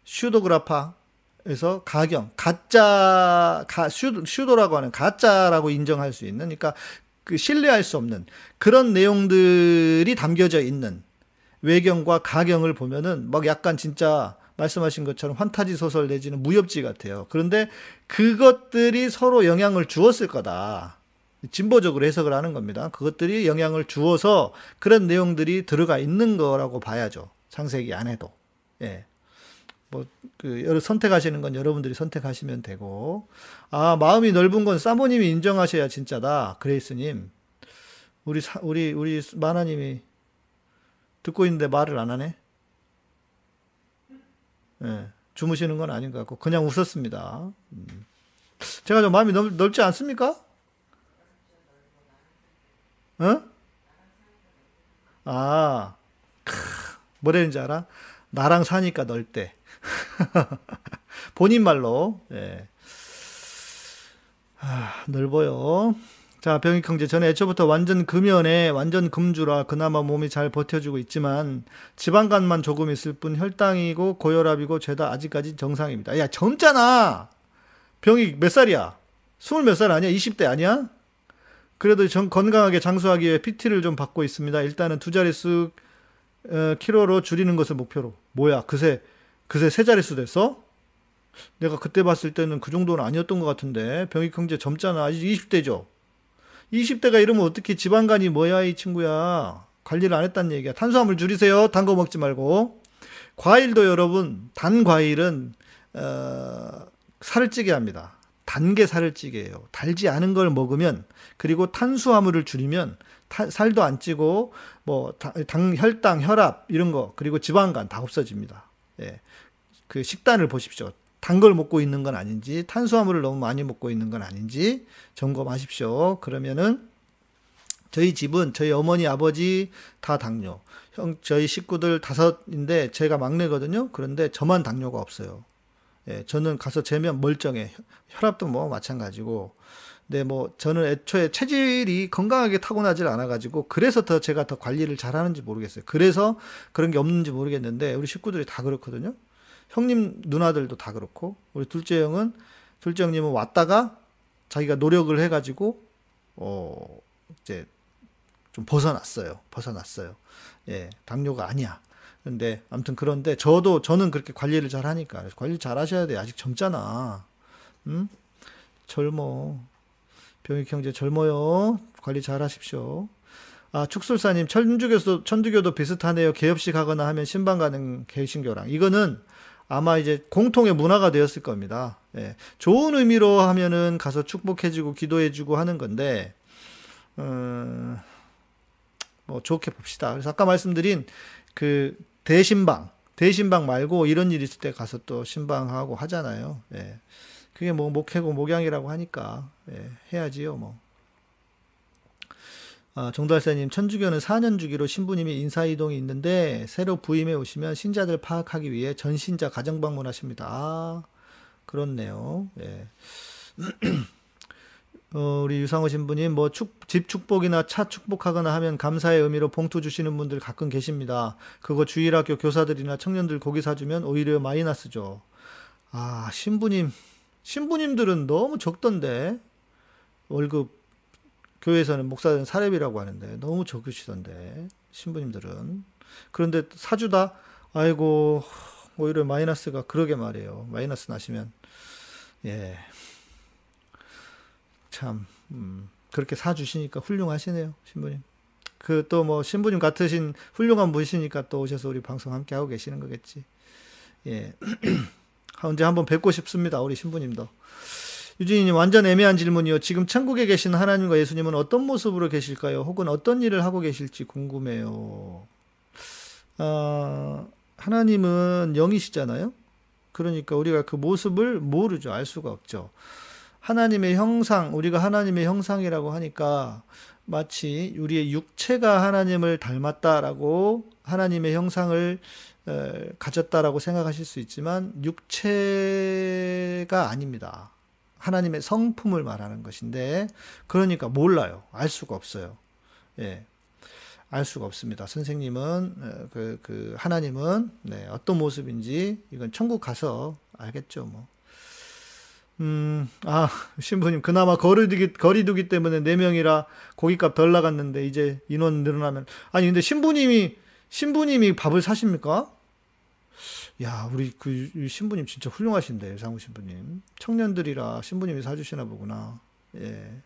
S1: 슈도그라파에서 가경 가짜 가 슈, 슈도라고 하는 가짜라고 인정할 수 있는 그러니까 그 신뢰할 수 없는 그런 내용들이 담겨져 있는 외경과 가경을 보면은 막 약간 진짜 말씀하신 것처럼 환타지 소설 내지는 무협지 같아요. 그런데 그것들이 서로 영향을 주었을 거다. 진보적으로 해석을 하는 겁니다. 그것들이 영향을 주어서 그런 내용들이 들어가 있는 거라고 봐야죠. 창세기 안에도. 예. 뭐, 그, 여러 선택하시는 건 여러분들이 선택하시면 되고. 아, 마음이 넓은 건 사모님이 인정하셔야 진짜다. 그레이스님. 우리, 사, 우리, 우리 마나님이 듣고 있는데 말을 안 하네? 예, 주무시는 건 아닌 것 같고, 그냥 웃었습니다. 음. 제가 좀 마음이 넓, 넓지 않습니까? 어? 아, 뭐라는지 알아? 나랑 사니까 넓대. 본인 말로, 예. 아, 넓어요. 자, 병익 형제, 저는 애초부터 완전 금연에 완전 금주라 그나마 몸이 잘 버텨주고 있지만 지방간만 조금 있을 뿐 혈당이고 고혈압이고 죄다 아직까지 정상입니다. 야, 젊잖아. 병익 몇 살이야? 스물 몇 살 아니야? 20대 아니야? 그래도 정, 건강하게 장수하기 위해 PT를 좀 받고 있습니다. 일단은 두 자릿수 어, 키로로 줄이는 것을 목표로. 뭐야, 그새 그새 세 자릿수 됐어? 내가 그때 봤을 때는 그 정도는 아니었던 것 같은데 병익 형제 젊잖아. 아직 20대죠. 20대가 이러면 어떻게 지방간이 뭐야 이 친구야. 관리를 안 했다는 얘기야. 탄수화물 줄이세요. 단 거 먹지 말고. 과일도 여러분 단 과일은 어, 살을 찌게 합니다. 단 게 살을 찌게 해요. 달지 않은 걸 먹으면 그리고 탄수화물을 줄이면 타, 살도 안 찌고 뭐 당, 혈당, 혈압 이런 거 그리고 지방간 다 없어집니다. 예. 그 식단을 보십시오. 단 걸 먹고 있는 건 아닌지 탄수화물을 너무 많이 먹고 있는 건 아닌지 점검하십시오. 그러면은 저희 집은 저희 어머니 아버지 다 당뇨. 형 저희 식구들 다섯인데 제가 막내거든요. 그런데 저만 당뇨가 없어요. 예, 저는 가서 재면 멀쩡해. 혈압도 뭐 마찬가지고. 근데 뭐 저는 애초에 체질이 건강하게 타고나질 않아 가지고 그래서 더 제가 더 관리를 잘하는지 모르겠어요. 그래서 그런 게 없는지 모르겠는데 우리 식구들이 다 그렇거든요. 형님 누나들도 다 그렇고 우리 둘째 형은 둘째 형님은 왔다가 자기가 노력을 해가지고 어 이제 좀 벗어났어요. 벗어났어요. 예, 당뇨가 아니야. 근데 아무튼 그런데 저도 저는 그렇게 관리를 잘 하니까 관리 잘 하셔야 돼. 아직 젊잖아. 응? 젊어. 병익 형제 젊어요. 관리 잘 하십시오. 아, 축술사님, 천주교도, 천주교도 비슷하네요. 개업식 하거나 하면 신방 가는 개신교랑. 이거는 아마 이제 공통의 문화가 되었을 겁니다. 예. 좋은 의미로 하면은 가서 축복해주고 기도해주고 하는 건데, 어, 뭐 좋게 봅시다. 그래서 아까 말씀드린 그 대신방, 대신방 말고 이런 일 있을 때 가서 또 신방하고 하잖아요. 예. 그게 뭐 목회고 목양이라고 하니까 예, 해야지요, 뭐. 아, 정달사님, 천주교는 4년 주기로 신부님이 인사이동이 있는데, 새로 부임해 오시면 신자들 파악하기 위해 전신자 가정 방문하십니다. 아, 그렇네요. 예. 어, 우리 유상호 신부님, 뭐, 축, 집 축복이나 차 축복하거나 하면 감사의 의미로 봉투 주시는 분들 가끔 계십니다. 그거 주일학교 교사들이나 청년들 고기 사주면 오히려 마이너스죠. 아, 신부님, 신부님들은 너무 적던데, 월급 교회에서는 목사들은 사례비라고 하는데 너무 적으시던데 신부님들은. 그런데 사주다? 아이고 오히려 마이너스가 그러게 말이에요. 마이너스 나시면. 예참 음, 그렇게 사주시니까 훌륭하시네요 신부님. 그 또 뭐 신부님 같으신 훌륭한 분이시니까 또 오셔서 우리 방송 함께 하고 계시는 거겠지. 예. 언제 한번 뵙고 싶습니다 우리 신부님도 유진이님 완전 애매한 질문이요. 지금 천국에 계신 하나님과 예수님은 어떤 모습으로 계실까요? 혹은 어떤 일을 하고 계실지 궁금해요. 아, 하나님은 영이시잖아요. 그러니까 우리가 그 모습을 모르죠. 알 수가 없죠. 하나님의 형상, 우리가 하나님의 형상이라고 하니까 마치 우리의 육체가 하나님을 닮았다라고 하나님의 형상을 가졌다라고 생각하실 수 있지만 육체가 아닙니다. 하나님의 성품을 말하는 것인데 그러니까 몰라요. 알 수가 없어요. 예. 알 수가 없습니다. 선생님은 어, 그, 그 하나님은 네, 어떤 모습인지 이건 천국 가서 알겠죠, 뭐. 음, 아, 신부님, 그나마 거리두기, 거리두기 때문에 4명이라 고깃값 덜 나갔는데, 이제 인원 늘어나면. 아니, 근데 신부님이, 신부님이 밥을 사십니까? 야, 우리 그 신부님 진짜 훌륭하신데, 상우 신부님. 청년들이라 신부님이 사주시나 보구나. 예.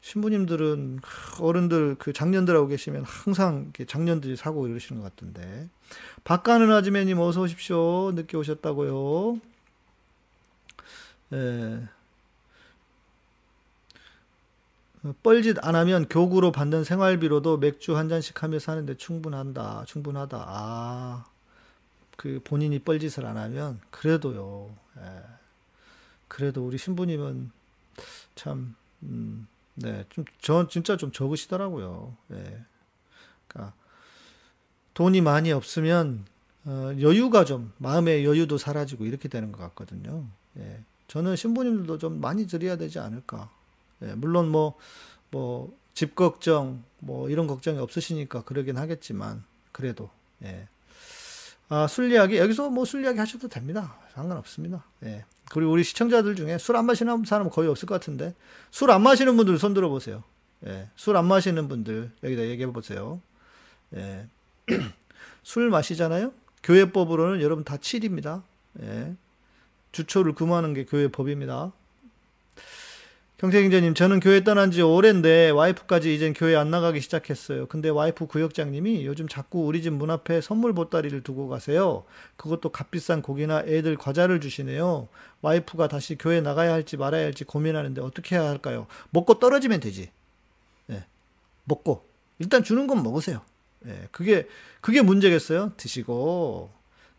S1: 신부님들은 어른들 그 장년들하고 계시면 항상 장년들이 사고 이러시는 것 같던데. 박가는 아지매님 어서 오십시오. 늦게 오셨다고요. 예. 뻘짓 안 하면 교구로 받는 생활비로도 맥주 한 잔씩 하며 사는데 충분한다. 충분하다. 아. 그 본인이 뻘짓을 안 하면 그래도요. 예. 그래도 우리 신부님은 참 음, 네, 좀저 진짜 좀 적으시더라고요. 예. 그러니까 돈이 많이 없으면 어, 여유가 좀 마음의 여유도 사라지고 이렇게 되는 것 같거든요. 예. 저는 신부님들도 좀 많이 드려야 되지 않을까. 예. 물론 뭐 뭐 집 걱정 뭐 이런 걱정이 없으시니까 그러긴 하겠지만 그래도 예. 아, 술 이야기, 여기서 뭐 술 이야기 하셔도 됩니다. 상관없습니다. 예. 그리고 우리 시청자들 중에 술 안 마시는 사람은 거의 없을 것 같은데, 술 안 마시는 분들 손 들어 보세요. 예. 술 안 마시는 분들, 여기다 얘기해 보세요. 예. 술 마시잖아요? 교회법으로는 여러분 다 7입니다. 예. 주초를 금하는 게 교회 법입니다. 경태경제님, 저는 교회 떠난 지 오랜데 와이프까지 이젠 교회 안 나가기 시작했어요. 근데 와이프 구역장님이 요즘 자꾸 우리 집 문 앞에 선물 보따리를 두고 가세요. 그것도 값비싼 고기나 애들 과자를 주시네요. 와이프가 다시 교회 나가야 할지 말아야 할지 고민하는데 어떻게 해야 할까요? 먹고 떨어지면 되지. 예. 먹고. 일단 주는 건 먹으세요. 예. 그게, 그게 문제겠어요? 드시고,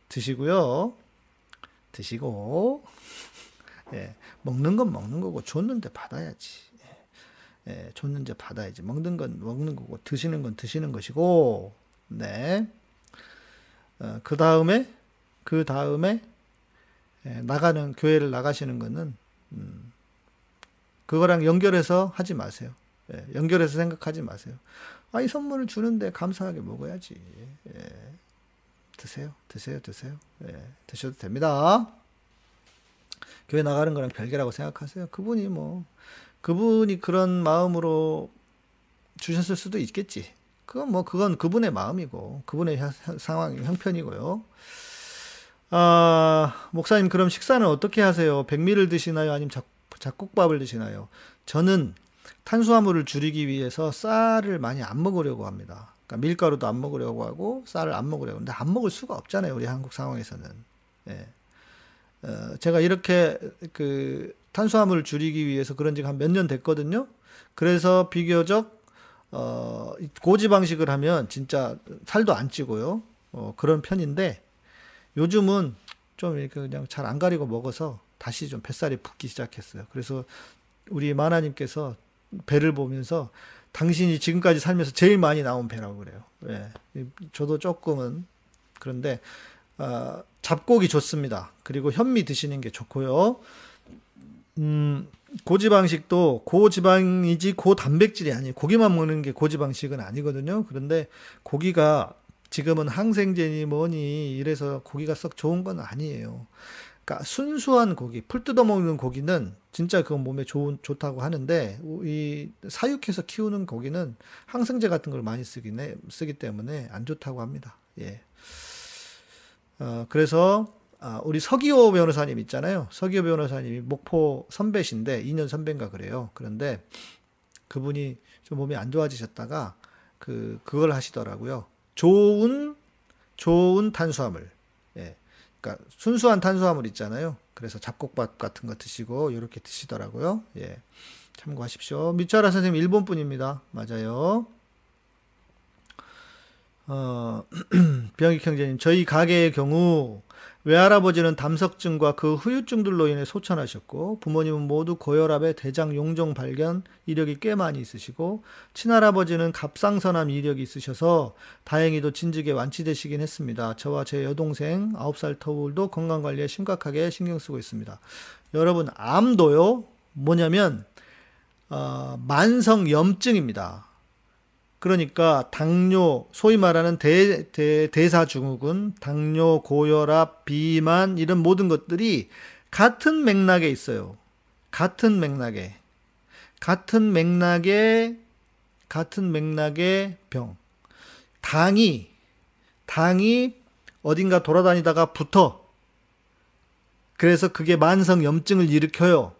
S1: 드시고요. 드시고, 예, 먹는 건 먹는 거고 줬는데 받아야지. 예, 예, 줬는데 받아야지. 먹는 건 먹는 거고 드시는 건 드시는 것이고, 네. 어, 그 다음에 그 다음에 예, 나가는 교회를 나가시는 거는 음, 그거랑 연결해서 하지 마세요. 예, 연결해서 생각하지 마세요. 아, 이 선물을 주는데 감사하게 먹어야지. 예, 드세요, 드세요, 드세요. 예, 드셔도 됩니다. 교회 나가는 거랑 별개라고 생각하세요. 그분이 뭐 그분이 그런 마음으로 주셨을 수도 있겠지. 그건 뭐 그건 그분의 마음이고 그분의 상황 형편이고요. 아, 목사님 그럼 식사는 어떻게 하세요? 백미를 드시나요? 아니면 잡, 잡곡밥을 드시나요? 저는 탄수화물을 줄이기 위해서 쌀을 많이 안 먹으려고 합니다. 그러니까 밀가루도 안 먹으려고 하고 쌀을 안 먹으려고 하는데 안 먹을 수가 없잖아요. 우리 한국 상황에서는. 예. 어, 제가 이렇게 그 탄수화물을 줄이기 위해서 그런 지가 한 몇 년 됐거든요. 그래서 비교적 어, 고지방식을 하면 진짜 살도 안 찌고요. 어, 그런 편인데 요즘은 좀 이렇게 그냥 잘 안 가리고 먹어서 다시 좀 뱃살이 붓기 시작했어요. 그래서 우리 마나님께서 배를 보면서 당신이 지금까지 살면서 제일 많이 나온 배라고 그래요. 예. 저도 조금은 그런데 어, 잡곡이 좋습니다. 그리고 현미 드시는 게 좋고요. 음, 고지방식도 고지방이지 고단백질이 아니에요. 고기만 먹는 게 고지방식은 아니거든요. 그런데 고기가 지금은 항생제니 뭐니 이래서 고기가 썩 좋은 건 아니에요. 그러니까 순수한 고기, 풀 뜯어 먹는 고기는 진짜 그건 몸에 좋은 좋다고 하는데 이 사육해서 키우는 고기는 항생제 같은 걸 많이 쓰긴 해, 쓰기 때문에 안 좋다고 합니다. 예. 어, 그래서 아, 우리 서기호 변호사님 있잖아요. 서기호 변호사님이 목포 선배신데 2년 선배인가 그래요. 그런데 그분이 좀 몸이 안 좋아지셨다가 그 그걸 하시더라고요. 좋은 좋은 탄수화물. 예. 그러니까 순수한 탄수화물 있잖아요. 그래서 잡곡밥 같은 거 드시고 이렇게 드시더라고요. 예. 참고하십시오. 미차라 선생님 일본 분입니다. 맞아요. 어, 병익 형제님, 저희 가게의 경우 외할아버지는 담석증과 그 후유증들로 인해 소천하셨고 부모님은 모두 고혈압에 대장 용종 발견 이력이 꽤 많이 있으시고 친할아버지는 갑상선암 이력이 있으셔서 다행히도 진즉에 완치되시긴 했습니다. 저와 제 여동생 9살 터울도 건강관리에 심각하게 신경 쓰고 있습니다. 여러분 암도요 뭐냐면 어, 만성염증입니다. 그러니까 당뇨, 소위 말하는 대, 대, 대사증후군, 당뇨, 고혈압, 비만 이런 모든 것들이 같은 맥락에 있어요. 같은 맥락에. 같은 맥락에 같은 맥락의 병. 당이 당이 어딘가 돌아다니다가 붙어. 그래서 그게 만성 염증을 일으켜요.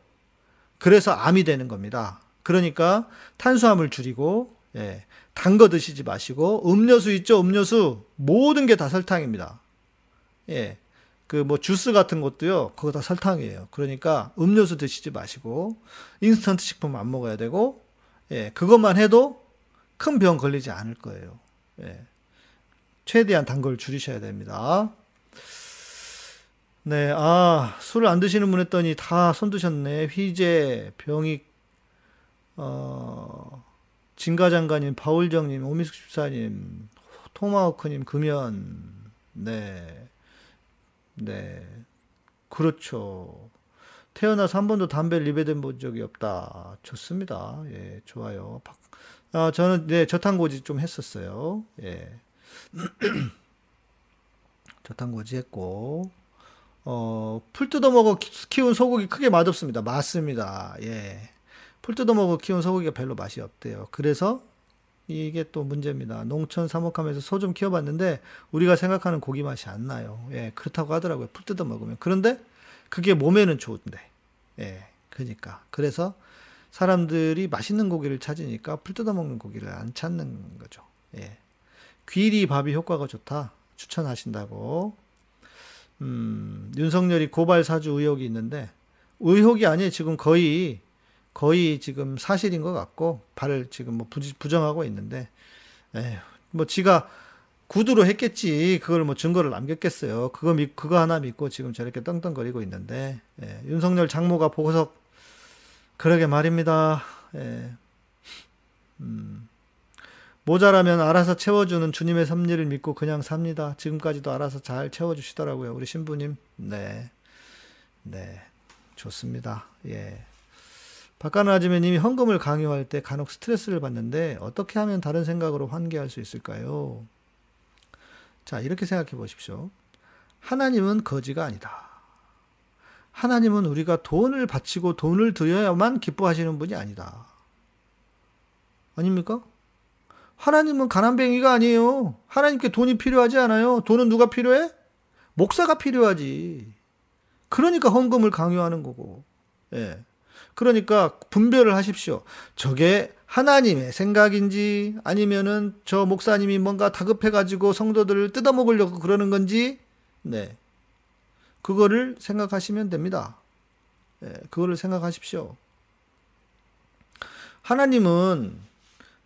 S1: 그래서 암이 되는 겁니다. 그러니까 탄수화물 줄이고 예. 단 거 드시지 마시고 음료수 있죠? 음료수 모든 게 다 설탕입니다. 예. 그 뭐 주스 같은 것도요. 그거 다 설탕이에요. 그러니까 음료수 드시지 마시고 인스턴트 식품 안 먹어야 되고 예. 그것만 해도 큰 병 걸리지 않을 거예요. 예. 최대한 단 걸 줄이셔야 됩니다. 네, 아, 술을 안 드시는 분 했더니 다 손 드셨네. 휘재, 병익, 어, 진가장관님, 바울정님, 오미숙 집사님, 토마호크님, 금연, 네, 네, 그렇죠. 태어나서 한 번도 담배를 입에 댄본 적이 없다. 좋습니다. 예, 좋아요. 아, 저는, 네, 저탄고지 좀 했었어요. 예. 저탄고지 했고, 어, 풀 뜯어먹어 키운 소고기 크게 맛없습니다. 맞습니다. 예. 풀 뜯어먹어 키운 소고기가 별로 맛이 없대요. 그래서 이게 또 문제입니다. 농촌 사목함에서 소 좀 키워봤는데 우리가 생각하는 고기 맛이 안 나요. 예, 그렇다고 하더라고요. 풀 뜯어 먹으면. 그런데 그게 몸에는 좋은데. 예. 그러니까. 그래서 사람들이 맛있는 고기를 찾으니까 풀 뜯어 먹는 고기를 안 찾는 거죠. 예. 귀리 밥이 효과가 좋다. 추천하신다고. 음, 윤석열이 고발 사주 의혹이 있는데 의혹이 아니에요. 지금 거의 거의 지금 사실인 것 같고 발을 지금 뭐 부정하고 있는데 에휴, 뭐 지가 구두로 했겠지. 그걸 뭐 증거를 남겼겠어요. 그거 믿, 그거 하나 믿고 지금 저렇게 떵떵거리고 있는데, 예, 윤석열 장모가 보고서, 그러게 말입니다. 예, 음, 모자라면 알아서 채워주는 주님의 섭리를 믿고 그냥 삽니다. 지금까지도 알아서 잘 채워주시더라고요. 우리 신부님. 네. 네. 좋습니다. 예. 박가는 아지매님이 헌금을 강요할 때 간혹 스트레스를 받는데 어떻게 하면 다른 생각으로 환기할 수 있을까요? 자, 이렇게 생각해 보십시오. 하나님은 거지가 아니다. 하나님은 우리가 돈을 바치고 돈을 드려야만 기뻐하시는 분이 아니다. 아닙니까? 하나님은 가난뱅이가 아니에요. 하나님께 돈이 필요하지 않아요. 돈은 누가 필요해? 목사가 필요하지. 그러니까 헌금을 강요하는 거고. 예. 그러니까 분별을 하십시오. 저게 하나님의 생각인지 아니면은 저 목사님이 뭔가 다급해가지고 성도들을 뜯어먹으려고 그러는 건지, 네. 그거를 생각하시면 됩니다. 네, 그거를 생각하십시오. 하나님은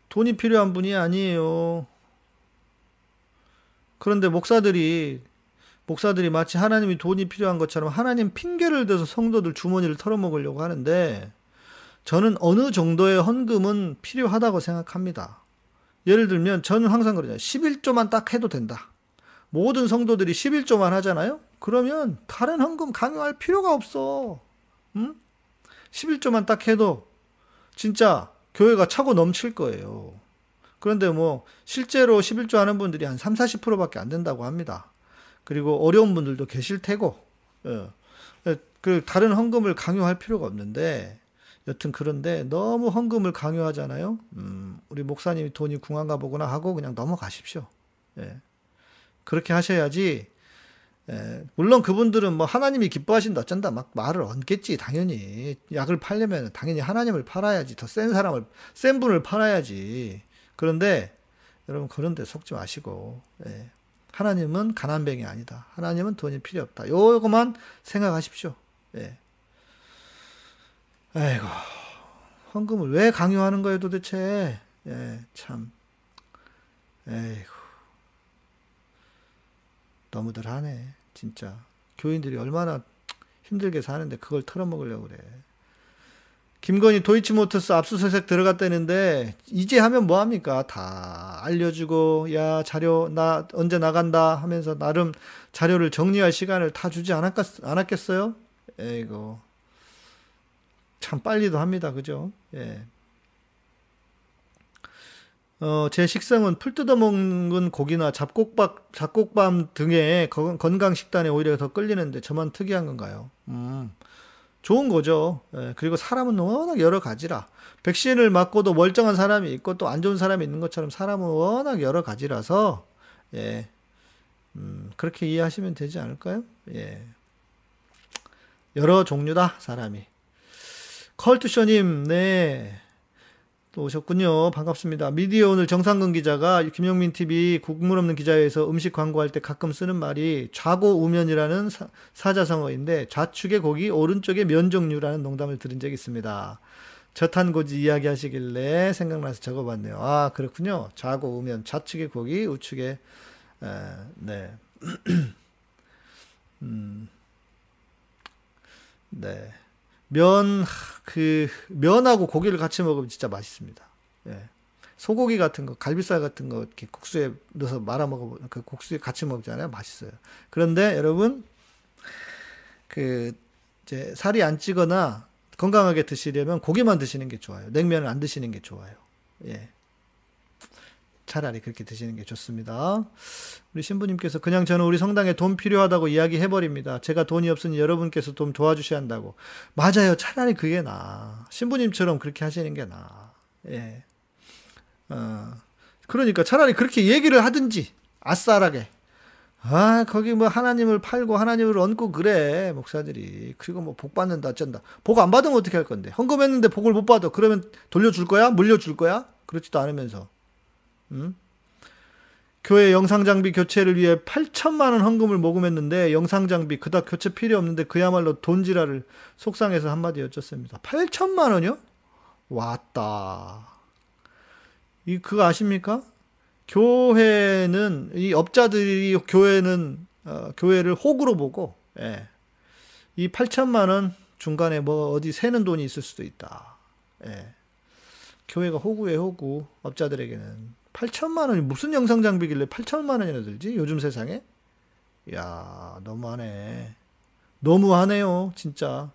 S1: 돈이 필요한 분이 아니에요. 그런데 목사들이 목사들이 마치 하나님이 돈이 필요한 것처럼 하나님 핑계를 대서 성도들 주머니를 털어먹으려고 하는데 저는 어느 정도의 헌금은 필요하다고 생각합니다. 예를 들면 저는 항상 그러잖아요. 11조만 딱 해도 된다. 모든 성도들이 11조만 하잖아요. 그러면 다른 헌금 강요할 필요가 없어. 응? 11조만 딱 해도 진짜 교회가 차고 넘칠 거예요. 그런데 뭐 실제로 11조 하는 분들이 한 3, 40%밖에 안 된다고 합니다. 그리고 어려운 분들도 계실 테고. 예. 그 다른 헌금을 강요할 필요가 없는데 여튼 그런데 너무 헌금을 강요하잖아요. 음, 우리 목사님이 돈이 궁한가 보구나 하고 그냥 넘어가십시오. 예. 그렇게 하셔야지. 예. 물론 그분들은 뭐 하나님이 기뻐하신다 어쩐다 막 말을 얹겠지 당연히 약을 팔려면 당연히 하나님을 팔아야지 더 센 사람을 센 분을 팔아야지 그런데 여러분 그런데 속지 마시고 예. 하나님은 가난뱅이 아니다 하나님은 돈이 필요 없다 요거만 생각하십시오 예. 아이고, 헌금을 왜 강요하는 거예요, 도대체? 예, 참. 에이고. 너무들 하네, 진짜. 교인들이 얼마나 힘들게 사는데 그걸 털어먹으려고 그래. 김건희 도이치모터스 압수수색 들어갔다는데 이제 하면 뭐 합니까? 다 알려주고 야 자료 나 언제 나간다 하면서 나름 자료를 정리할 시간을 다 주지 않았겠, 않았겠어요? 에이고 참 빨리도 합니다. 그죠? 예. 어, 제 식성은 풀 뜯어먹는 고기나 잡곡밥, 잡곡밤 등의 건강 식단에 오히려 더 끌리는데 저만 특이한 건가요? 음, 좋은 거죠. 예, 그리고 사람은 워낙 여러 가지라. 백신을 맞고도 멀쩡한 사람이 있고 또 안 좋은 사람이 있는 것처럼 사람은 워낙 여러 가지라서, 예, 음, 그렇게 이해하시면 되지 않을까요? 예. 여러 종류다, 사람이. 컬투쇼님, 네. 또 오셨군요. 반갑습니다. 미디어 오늘 정상근 기자가 김영민 TV 국물 없는 기자회에서 음식 광고할 때 가끔 쓰는 말이 좌고 우면이라는 사, 자성어인데 좌측의 고기, 오른쪽의 면 종류라는 농담을 들은 적이 있습니다. 저탄고지 이야기 하시길래 생각나서 적어봤네요. 아, 그렇군요. 좌고 우면, 좌측의 고기, 우측의, 에, 네. 음, 네. 면, 그, 면하고 고기를 같이 먹으면 진짜 맛있습니다. 예. 소고기 같은 거, 갈비살 같은 거, 이렇게 국수에 넣어서 말아 먹어, 그 국수에 같이 먹잖아요. 맛있어요. 그런데 여러분, 그, 이제 살이 안 찌거나 건강하게 드시려면 고기만 드시는 게 좋아요. 냉면을 안 드시는 게 좋아요. 예. 차라리 그렇게 드시는 게 좋습니다. 우리 신부님께서 그냥 저는 우리 성당에 돈 필요하다고 이야기해 버립니다. 제가 돈이 없으니 여러분께서 좀 도와주셔야 한다고. 맞아요. 차라리 그게 나. 신부님처럼 그렇게 하시는 게 나. 예. 어. 그러니까 차라리 그렇게 얘기를 하든지, 아싸라게. 아, 거기 뭐 하나님을 팔고 하나님을 얹고 그래, 목사들이. 그리고 뭐 복 받는다, 어쩐다. 복 안 받으면 어떻게 할 건데? 헌금했는데 복을 못 받아. 그러면 돌려줄 거야? 물려줄 거야? 그렇지도 않으면서. 응? 교회 영상 장비 교체를 위해 8천만 원 헌금을 모금했는데 영상 장비 그닥 교체 필요 없는데 그야말로 돈지라를 속상해서 한마디 여쭙습니다. 8천만 원이요? 왔다. 이 그거 아십니까? 교회는 이 업자들이 교회는 어, 교회를 호구로 보고 예. 이 8천만 원 중간에 뭐 어디 새는 돈이 있을 수도 있다. 예. 교회가 호구에 호구 업자들에게는 8천만 원이 무슨 영상 장비길래 8천만 원이나 들지? 요즘 세상에? 야 너무하네. 너무하네요, 진짜.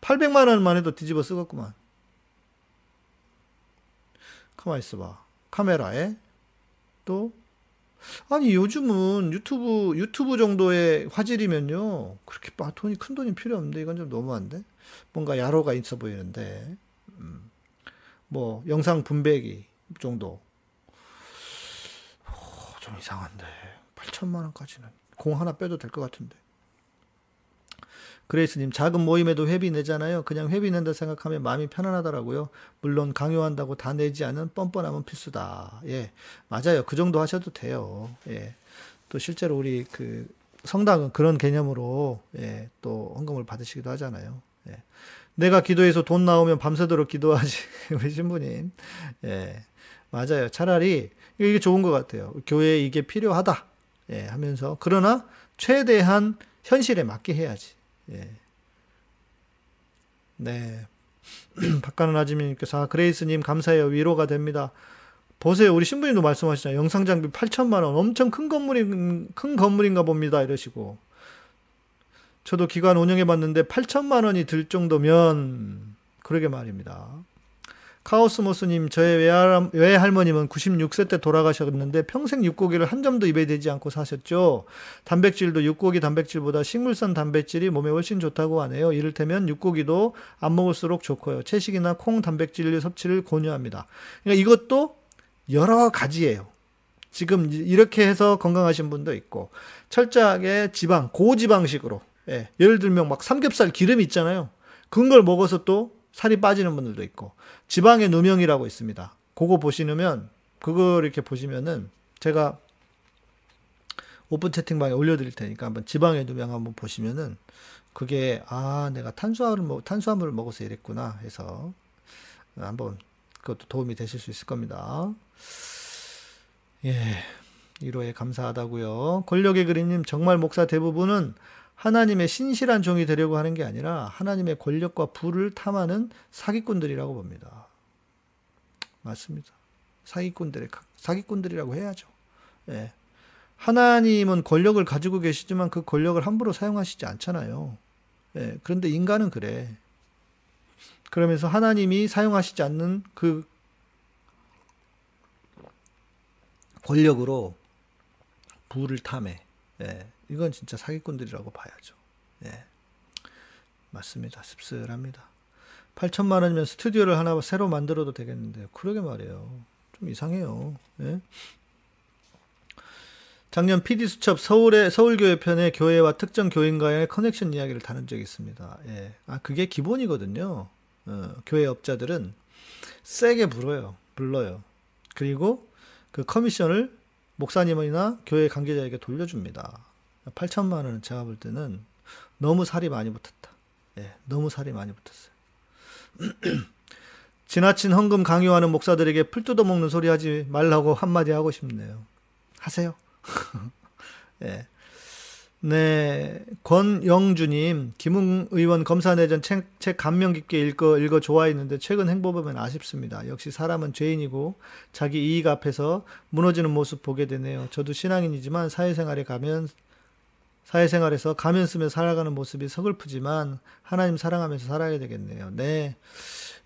S1: 800만 원만 해도 뒤집어 쓰겠구만. 가만 있어봐. 카메라에 또 아니 요즘은 유튜브 유튜브 정도의 화질이면요 그렇게 막 돈이 큰 돈이 필요 없는데 이건 좀 너무한데 뭔가 야로가 있어 보이는데 음, 뭐 영상 분배기 정도 오, 좀 이상한데 8천만 원까지는 공 하나 빼도 될 것 같은데 그레이스님, 작은 모임에도 회비 내잖아요. 그냥 회비 낸다 생각하면 마음이 편안하더라고요. 물론 강요한다고 다 내지 않은 뻔뻔함은 필수다. 예, 맞아요. 그 정도 하셔도 돼요. 예. 또 실제로 우리 그 성당은 그런 개념으로 예, 또 헌금을 받으시기도 하잖아요. 예. 내가 기도해서 돈 나오면 밤새도록 기도하지. 우리 신부님. 예. 맞아요. 차라리 이게 좋은 것 같아요. 교회에 이게 필요하다. 예, 하면서. 그러나 최대한 현실에 맞게 해야지. 예. 네. 박가는 아지님께서 아, 그레이스님 감사해요. 위로가 됩니다. 보세요. 우리 신부님도 말씀하시잖아요. 영상 장비 8천만 원. 엄청 큰 건물이 큰 건물인가 봅니다. 이러시고. 저도 기관 운영해 봤는데 8천만 원이 들 정도면 그러게 말입니다. 카오스모스님, 저의 외할, 외할머님은 96세 때 돌아가셨는데 평생 육고기를 한 점도 입에 대지 않고 사셨죠. 단백질도 육고기 단백질보다 식물성 단백질이 몸에 훨씬 좋다고 하네요. 이를테면 육고기도 안 먹을수록 좋고요. 채식이나 콩 단백질 섭취를 권유합니다. 그러니까 이것도 여러 가지예요. 지금 이렇게 해서 건강하신 분도 있고 철저하게 지방, 고지방식으로 예, 예를 들면 막 삼겹살 기름 있잖아요. 그런 걸 먹어서 또 살이 빠지는 분들도 있고 지방의 누명이라고 있습니다. 그거 보시면 그거 이렇게 보시면은 제가 오픈 채팅방에 올려드릴 테니까 한번 지방의 누명 한번 보시면은 그게 아 내가 탄수화물을 먹 탄수화물을 먹어서 이랬구나 해서 한번 그것도 도움이 되실 수 있을 겁니다. 예. 1호에 감사하다고요. 권력의 그림님 정말 목사 대부분은 하나님의 신실한 종이 되려고 하는 게 아니라 하나님의 권력과 부를 탐하는 사기꾼들이라고 봅니다. 맞습니다. 사기꾼들의 사기꾼들이라고 해야죠. 예. 하나님은 권력을 가지고 계시지만 그 권력을 함부로 사용하시지 않잖아요. 예. 그런데 인간은 그래. 그러면서 하나님이 사용하시지 않는 그 권력으로 부를 탐해. 예. 이건 진짜 사기꾼들이라고 봐야죠. 예. 맞습니다. 씁쓸합니다. 8천만 원이면 스튜디오를 하나 새로 만들어도 되겠는데 그러게 말이에요. 좀 이상해요. 예? 작년 PD 수첩 서울의 서울교회 편의 교회와 특정 교인과의 커넥션 이야기를 다룬 적이 있습니다. 예. 아 그게 기본이거든요. 어, 교회 업자들은 세게 불어요. 불러요. 그리고 그 커미션을 목사님이나 교회 관계자에게 돌려줍니다. 8천만 원은 제가 볼 때는 너무 살이 많이 붙었다. 예, 너무 살이 많이 붙었어요. 지나친 헌금 강요하는 목사들에게 풀 뜯어먹는 소리 하지 말라고 한마디 하고 싶네요. 하세요. 예. 네, 권영주님, 김웅 의원 검사 내전 책, 책 감명 깊게 읽어, 읽어 좋아했는데 최근 행보 보면 아쉽습니다. 역시 사람은 죄인이고 자기 이익 앞에서 무너지는 모습 보게 되네요. 저도 신앙인이지만 사회생활에 가면 사회생활에서 가면 쓰며 살아가는 모습이 서글프지만 하나님 사랑하면서 살아야 되겠네요. 네.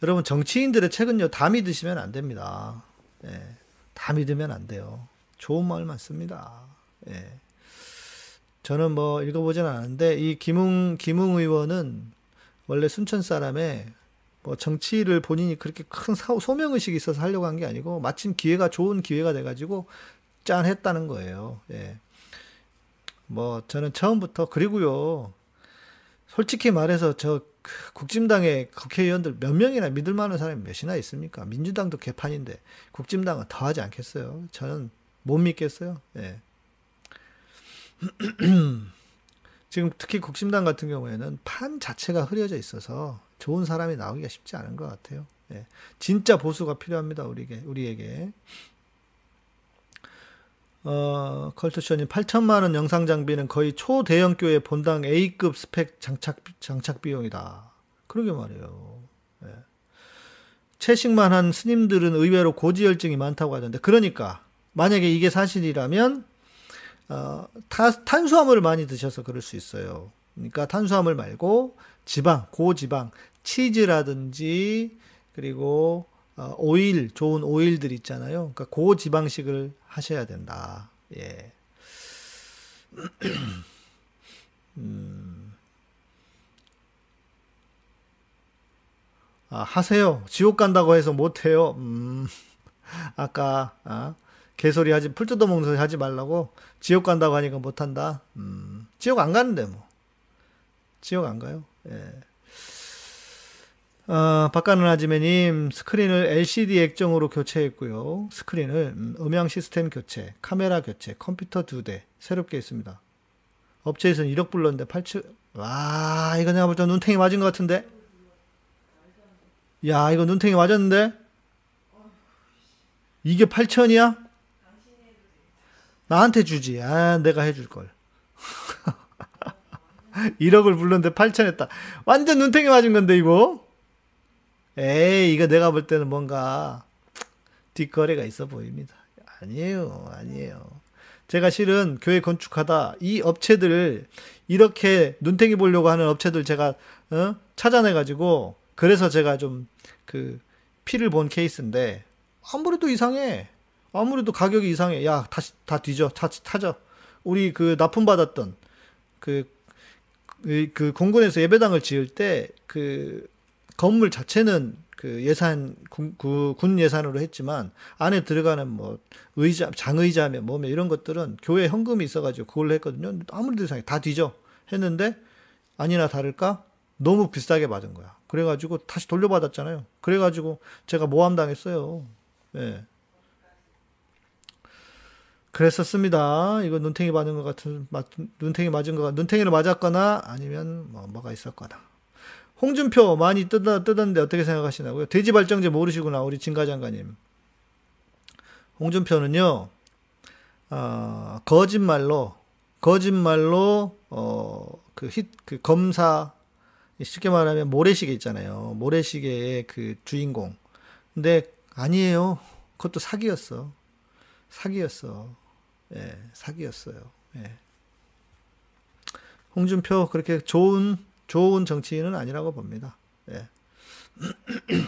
S1: 여러분 정치인들의 책은요 다 믿으시면 안 됩니다. 네. 다 믿으면 안 돼요. 좋은 말만 씁니다. 네. 저는 뭐 읽어보진 않았는데 이 김웅 김웅 의원은 원래 순천 사람의 뭐 정치를 본인이 그렇게 큰 소명 의식이 있어서 하려고 한 게 아니고 마침 기회가 좋은 기회가 돼가지고 짠 했다는 거예요. 예. 뭐 저는 처음부터 그리고요. 솔직히 말해서 저 국진당의 국회의원들 몇 명이나 믿을 만한 사람이 몇이나 있습니까? 민주당도 개판인데 국진당은 더 하지 않겠어요? 저는 못 믿겠어요. 예. 지금 특히 국심당 같은 경우에는 판 자체가 흐려져 있어서 좋은 사람이 나오기가 쉽지 않은 것 같아요. 예. 진짜 보수가 필요합니다. 우리에게. 우리에게. 어, 컬투쇼님 8천만 원 영상 장비는 거의 초대형 교회 본당 A급 스펙 장착 장착 비용이다. 그러게 말이에요. 예. 채식만 한 스님들은 의외로 고지혈증이 많다고 하던데 그러니까 만약에 이게 사실이라면 어, 타, 탄수화물을 많이 드셔서 그럴 수 있어요. 그러니까 탄수화물 말고 지방, 고지방, 치즈라든지 그리고 어, 오일, 좋은 오일들 있잖아요. 그러니까 고지방식을 하셔야 된다. 예. 음. 아, 하세요. 지옥 간다고 해서 못해요. 음. 아까, 아, 개소리 하지, 풀 뜯어먹는 소리 하지 말라고 지옥 간다고 하니까 못한다. 음. 지옥 안 가는데 뭐. 지옥 안 가요. 예. 어, 박가는 아지매님 스크린을 LCD 액정으로 교체했고요. 스크린을 음, 음향 시스템 교체, 카메라 교체, 컴퓨터 두 대 새롭게 했습니다. 업체에서는 1억 불렀는데 8천 와 이거 내가 볼 때 눈탱이 맞은 것 같은데 야 이거 눈탱이 맞았는데 이게 8천이야? 나한테 주지. 아 내가 해줄 걸. 1억을 불렀는데 8천 했다. 완전 눈탱이 맞은 건데 이거. 에이, 이거 내가 볼 때는 뭔가 뒷거래가 있어 보입니다. 아니에요, 아니에요. 제가 실은 교회 건축하다 이 업체들을 이렇게 눈탱이 보려고 하는 업체들 제가 어? 찾아내가지고 그래서 제가 좀 그 피를 본 케이스인데 아무래도 이상해. 아무래도 가격이 이상해. 야, 다시 다 뒤져. 타, 타져. 우리 그 납품 받았던 그, 그, 그 공군에서 예배당을 지을 때 그 건물 자체는 그 예산 군, 군 예산으로 했지만 안에 들어가는 뭐 의자 장의자며 뭐며 이런 것들은 교회 현금이 있어가지고 그걸로 했거든요. 아무리 이상해 다 뒤져 했는데 아니나 다를까 너무 비싸게 받은 거야. 그래가지고 다시 돌려받았잖아요. 그래가지고 제가 모함 당했어요. 예. 그랬었습니다. 이거 눈탱이 맞은 것 같은, 눈탱이 맞은 것 같, 눈탱이를 맞았거나 아니면 뭐, 뭐가 있었거나. 홍준표 많이 뜯어, 뜯었는데 어떻게 생각하시나고요? 돼지 발정제 모르시구나, 우리 진가 장관님. 홍준표는요, 어, 거짓말로, 거짓말로, 어, 그 힛, 그 검사, 쉽게 말하면 모래시계 있잖아요. 모래시계의 그 주인공. 근데 아니에요. 그것도 사기였어. 사기였어. 예, 사기였어요. 예. 홍준표 그렇게 좋은 좋은 정치인은 아니라고 봅니다. 예.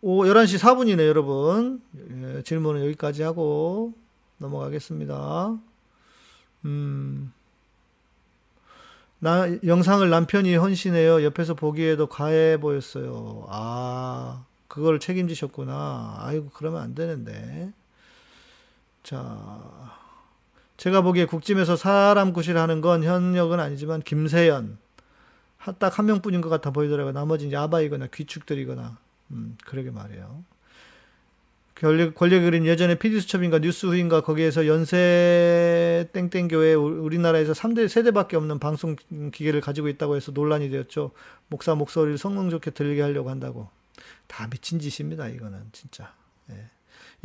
S1: 오, 11시 4분이네, 여러분. 예, 질문은 여기까지 하고 넘어가겠습니다. 음, 나, 영상을 남편이 헌신해요. 옆에서 보기에도 가해 보였어요. 아, 그걸 책임지셨구나. 아이고, 그러면 안 되는데. 자, 제가 보기에 국짐에서 사람 구실하는 건 현역은 아니지만 김세연, 딱 한 명뿐인 것 같아 보이더라고요. 나머지 이제 아바이거나 귀축들이거나, 음, 그러게 말이에요. 권력, 그린 예전에 피디수첩인가 뉴스후인가 거기에서 연세 땡땡교회 우리나라에서 3대, 세대밖에 없는 방송 기계를 가지고 있다고 해서 논란이 되었죠. 목사 목소리를 성능 좋게 들리게 하려고 한다고. 다 미친 짓입니다, 이거는, 진짜. 예.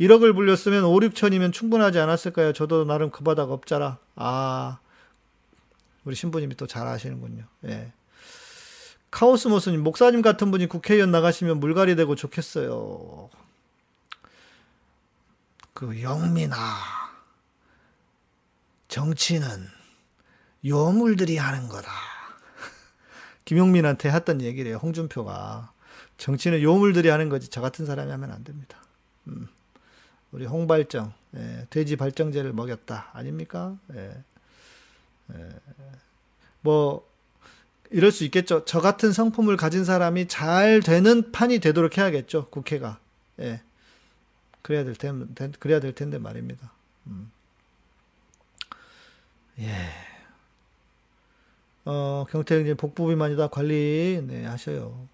S1: 1억을 불렸으면 5, 6천이면 충분하지 않았을까요? 저도 나름 그 바닥 없자라. 아, 우리 신부님이 또 잘 아시는군요. 예. 카오스모스님, 목사님 같은 분이 국회의원 나가시면 물갈이 되고 좋겠어요. 그 영민아, 정치는 요물들이 하는 거다. 김용민한테 했던 얘기래요. 홍준표가. 정치는 요물들이 하는 거지 저 같은 사람이 하면 안 됩니다. 음. 우리 홍발정, 예, 돼지 발정제를 먹였다. 아닙니까? 예. 예. 뭐, 이럴 수 있겠죠. 저 같은 성품을 가진 사람이 잘 되는 판이 되도록 해야겠죠. 국회가. 예. 그래야 될 텐데, 그래야 될 텐데 말입니다. 음. 예. 어, 경태형님 복부비만이다 관리 네, 하셔요.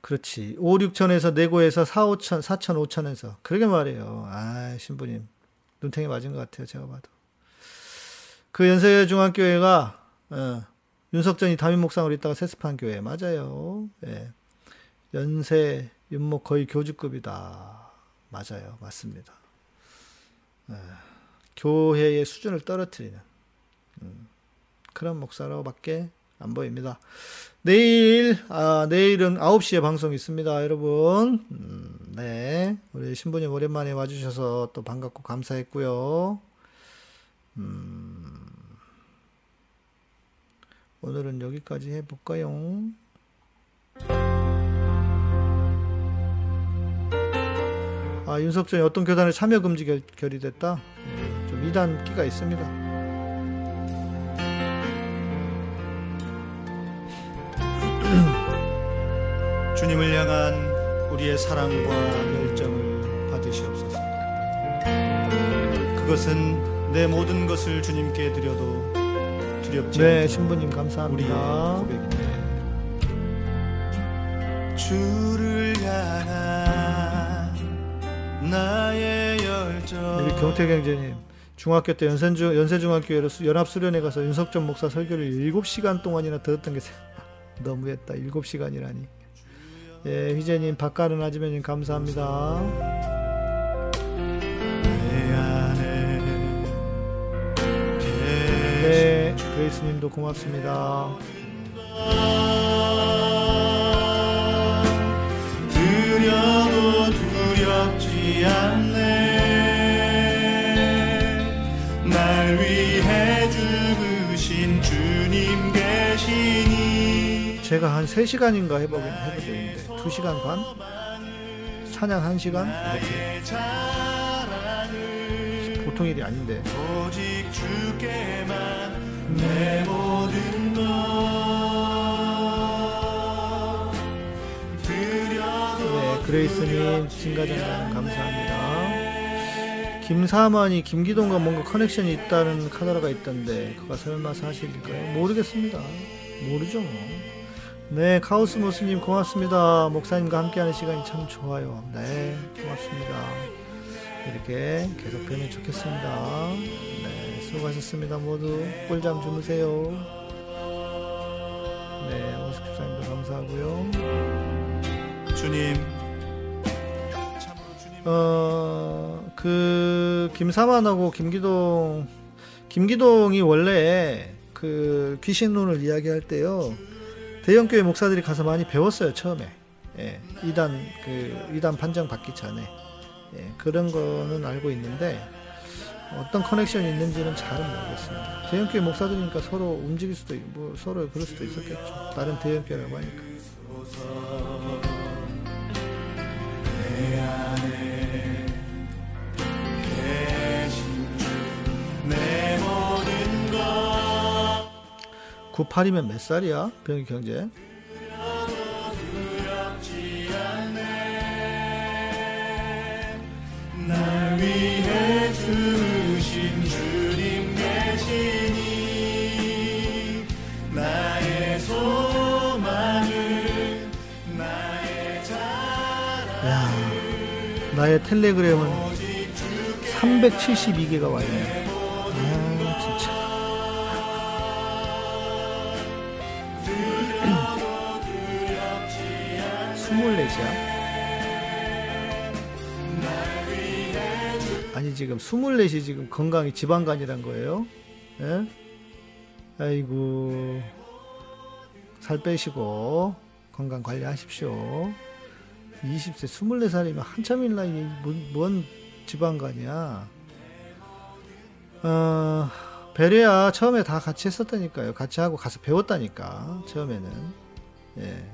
S1: 그렇지. 5, 6천에서 내고에서 4, 5천, 4천, 5천에서. 그러게 말이에요. 아, 신부님. 눈탱이 맞은 것 같아요. 제가 봐도. 그 연세 중앙교회가, 어, 윤석전이 담임 목상으로 있다가 세습한 교회. 맞아요. 예. 연세, 윤목 거의 교주급이다. 맞아요. 맞습니다. 예. 교회의 수준을 떨어뜨리는. 음. 그런 목사로밖에 안 보입니다. 내일, 아, 내일은 9시에 방송 있습니다, 여러분. 음, 네. 우리 신부님 오랜만에 와 주셔서 또 반갑고 감사했고요. 음, 오늘은 여기까지 해볼까요? 아, 윤석전이 어떤 교단에 참여 금지 결, 결의 됐다? 네, 좀 이단 끼가 있습니다. 주님을 향한 우리의 사랑과 열정을 받으시옵소서. 그것은 내 모든 것을 주님께 드려도 두렵지 네, 신부님 감사합니다. 고백이네. 주를 향한 나의 열정. 우리 경태 경제님. 중학교 때 연세중, 연세중학교에 연합수련회 가서 윤석전 목사 설교를 7시간 동안이나 들었던 게 너무했다. 7시간이라니. 예, 휘재님, 박가른 아지매님 감사합니다. 네, 그레이스님도 고맙습니다. 두려도 두렵지 않네 날 위해 죽으신 주님 계시니 제가 한 3시간인가 해보긴 해보겠는데 2시간 반? 찬양 1시간? 이렇게 보통 일이 아닌데 네, 그레이스님 진가장관 감사합니다 김사만이 김기동과 뭔가 커넥션이 있다는 카더라가 있던데 그가 설마 사실일까요? 모르겠습니다 모르죠 뭐 네, 카오스모스님 고맙습니다. 목사님과 함께하는 시간이 참 좋아요. 네, 고맙습니다. 이렇게 계속 뵈면 좋겠습니다. 네, 수고하셨습니다. 모두 꿀잠 주무세요. 네, 오스 집사님도 감사하고요. 주님, 어, 그 김사만하고 김기동, 김기동이 원래 그 귀신론을 이야기할 때요. 대형교회 목사들이 가서 많이 배웠어요 처음에 예, 이단 그 이단 판정 받기 전에 예, 그런 거는 알고 있는데 어떤 커넥션이 있는지는 잘은 모르겠습니다. 대형교회 목사들이니까 서로 움직일 수도 있고 뭐 서로 그럴 수도 있었겠죠. 다른 대형교회라고 하니까. 내 안에 내 98이면 몇 살이야? 병이 경제. 날 위해 주 나의 텔레그램은 372개가 와 있네. 스물넷이야? 아니 지금 스물넷이 지금 건강이 지방간이란 거예요? 예? 아이고 살 빼시고 건강 관리하십시오. 20세 24살이면 한참일 나이 뭔, 뭔 지방간이야? 어, 베레아 처음에 다 같이 했었다니까요. 같이 하고 가서 배웠다니까 처음에는. 예.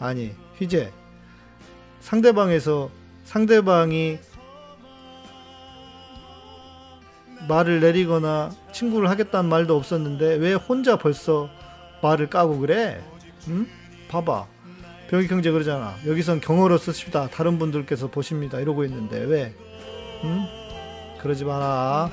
S1: 아니 휘재 상대방에서 상대방이 말을 내리거나 친구를 하겠다는 말도 없었는데 왜 혼자 벌써 말을 까고 그래? 응? 봐봐 병익 형제 그러잖아. 여기선 경어로 쓰십니다. 다른 분들께서 보십니다. 이러고 있는데 왜? 응? 그러지 마라.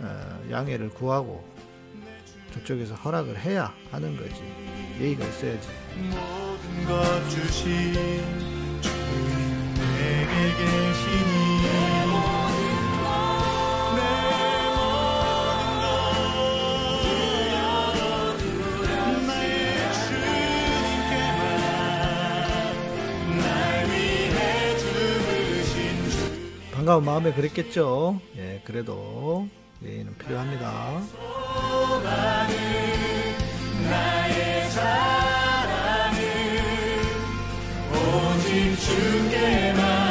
S1: 어, 양해를 구하고 저쪽에서 허락을 해야 하는 거지. 예의가 있어야지.
S2: 모든 것 주신 주님 내게 계시니 내 모든 것
S1: 반가운 마음에 그랬겠죠. 예, 그래도 예의는 필요합니다.
S2: 주께만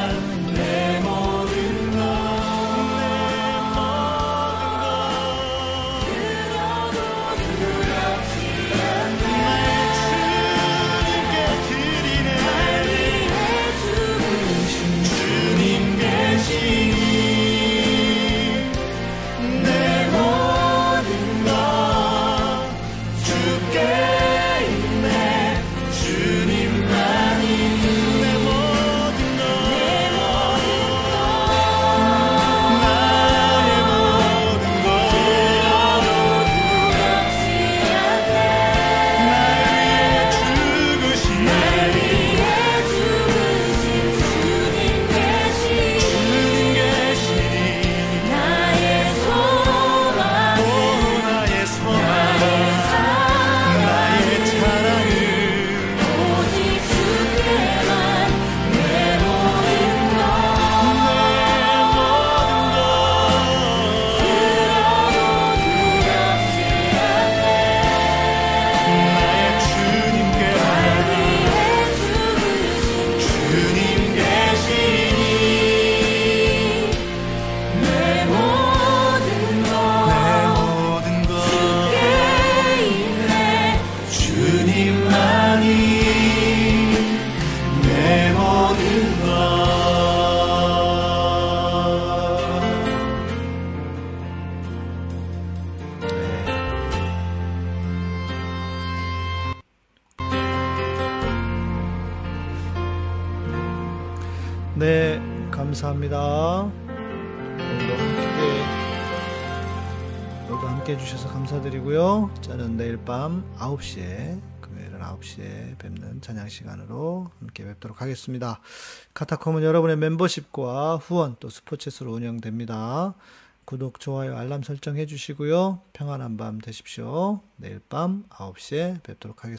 S1: 밤 9시에, 금요일은 9시에 뵙는 찬양 시간으로 함께 뵙도록 하겠습니다. 카타콤은 여러분의 멤버십과 후원 또 스포츠로 운영됩니다. 구독, 좋아요, 알람 설정 해 주시고요. 평안한 밤 되십시오. 내일 밤 9시에 뵙도록 하겠습니다.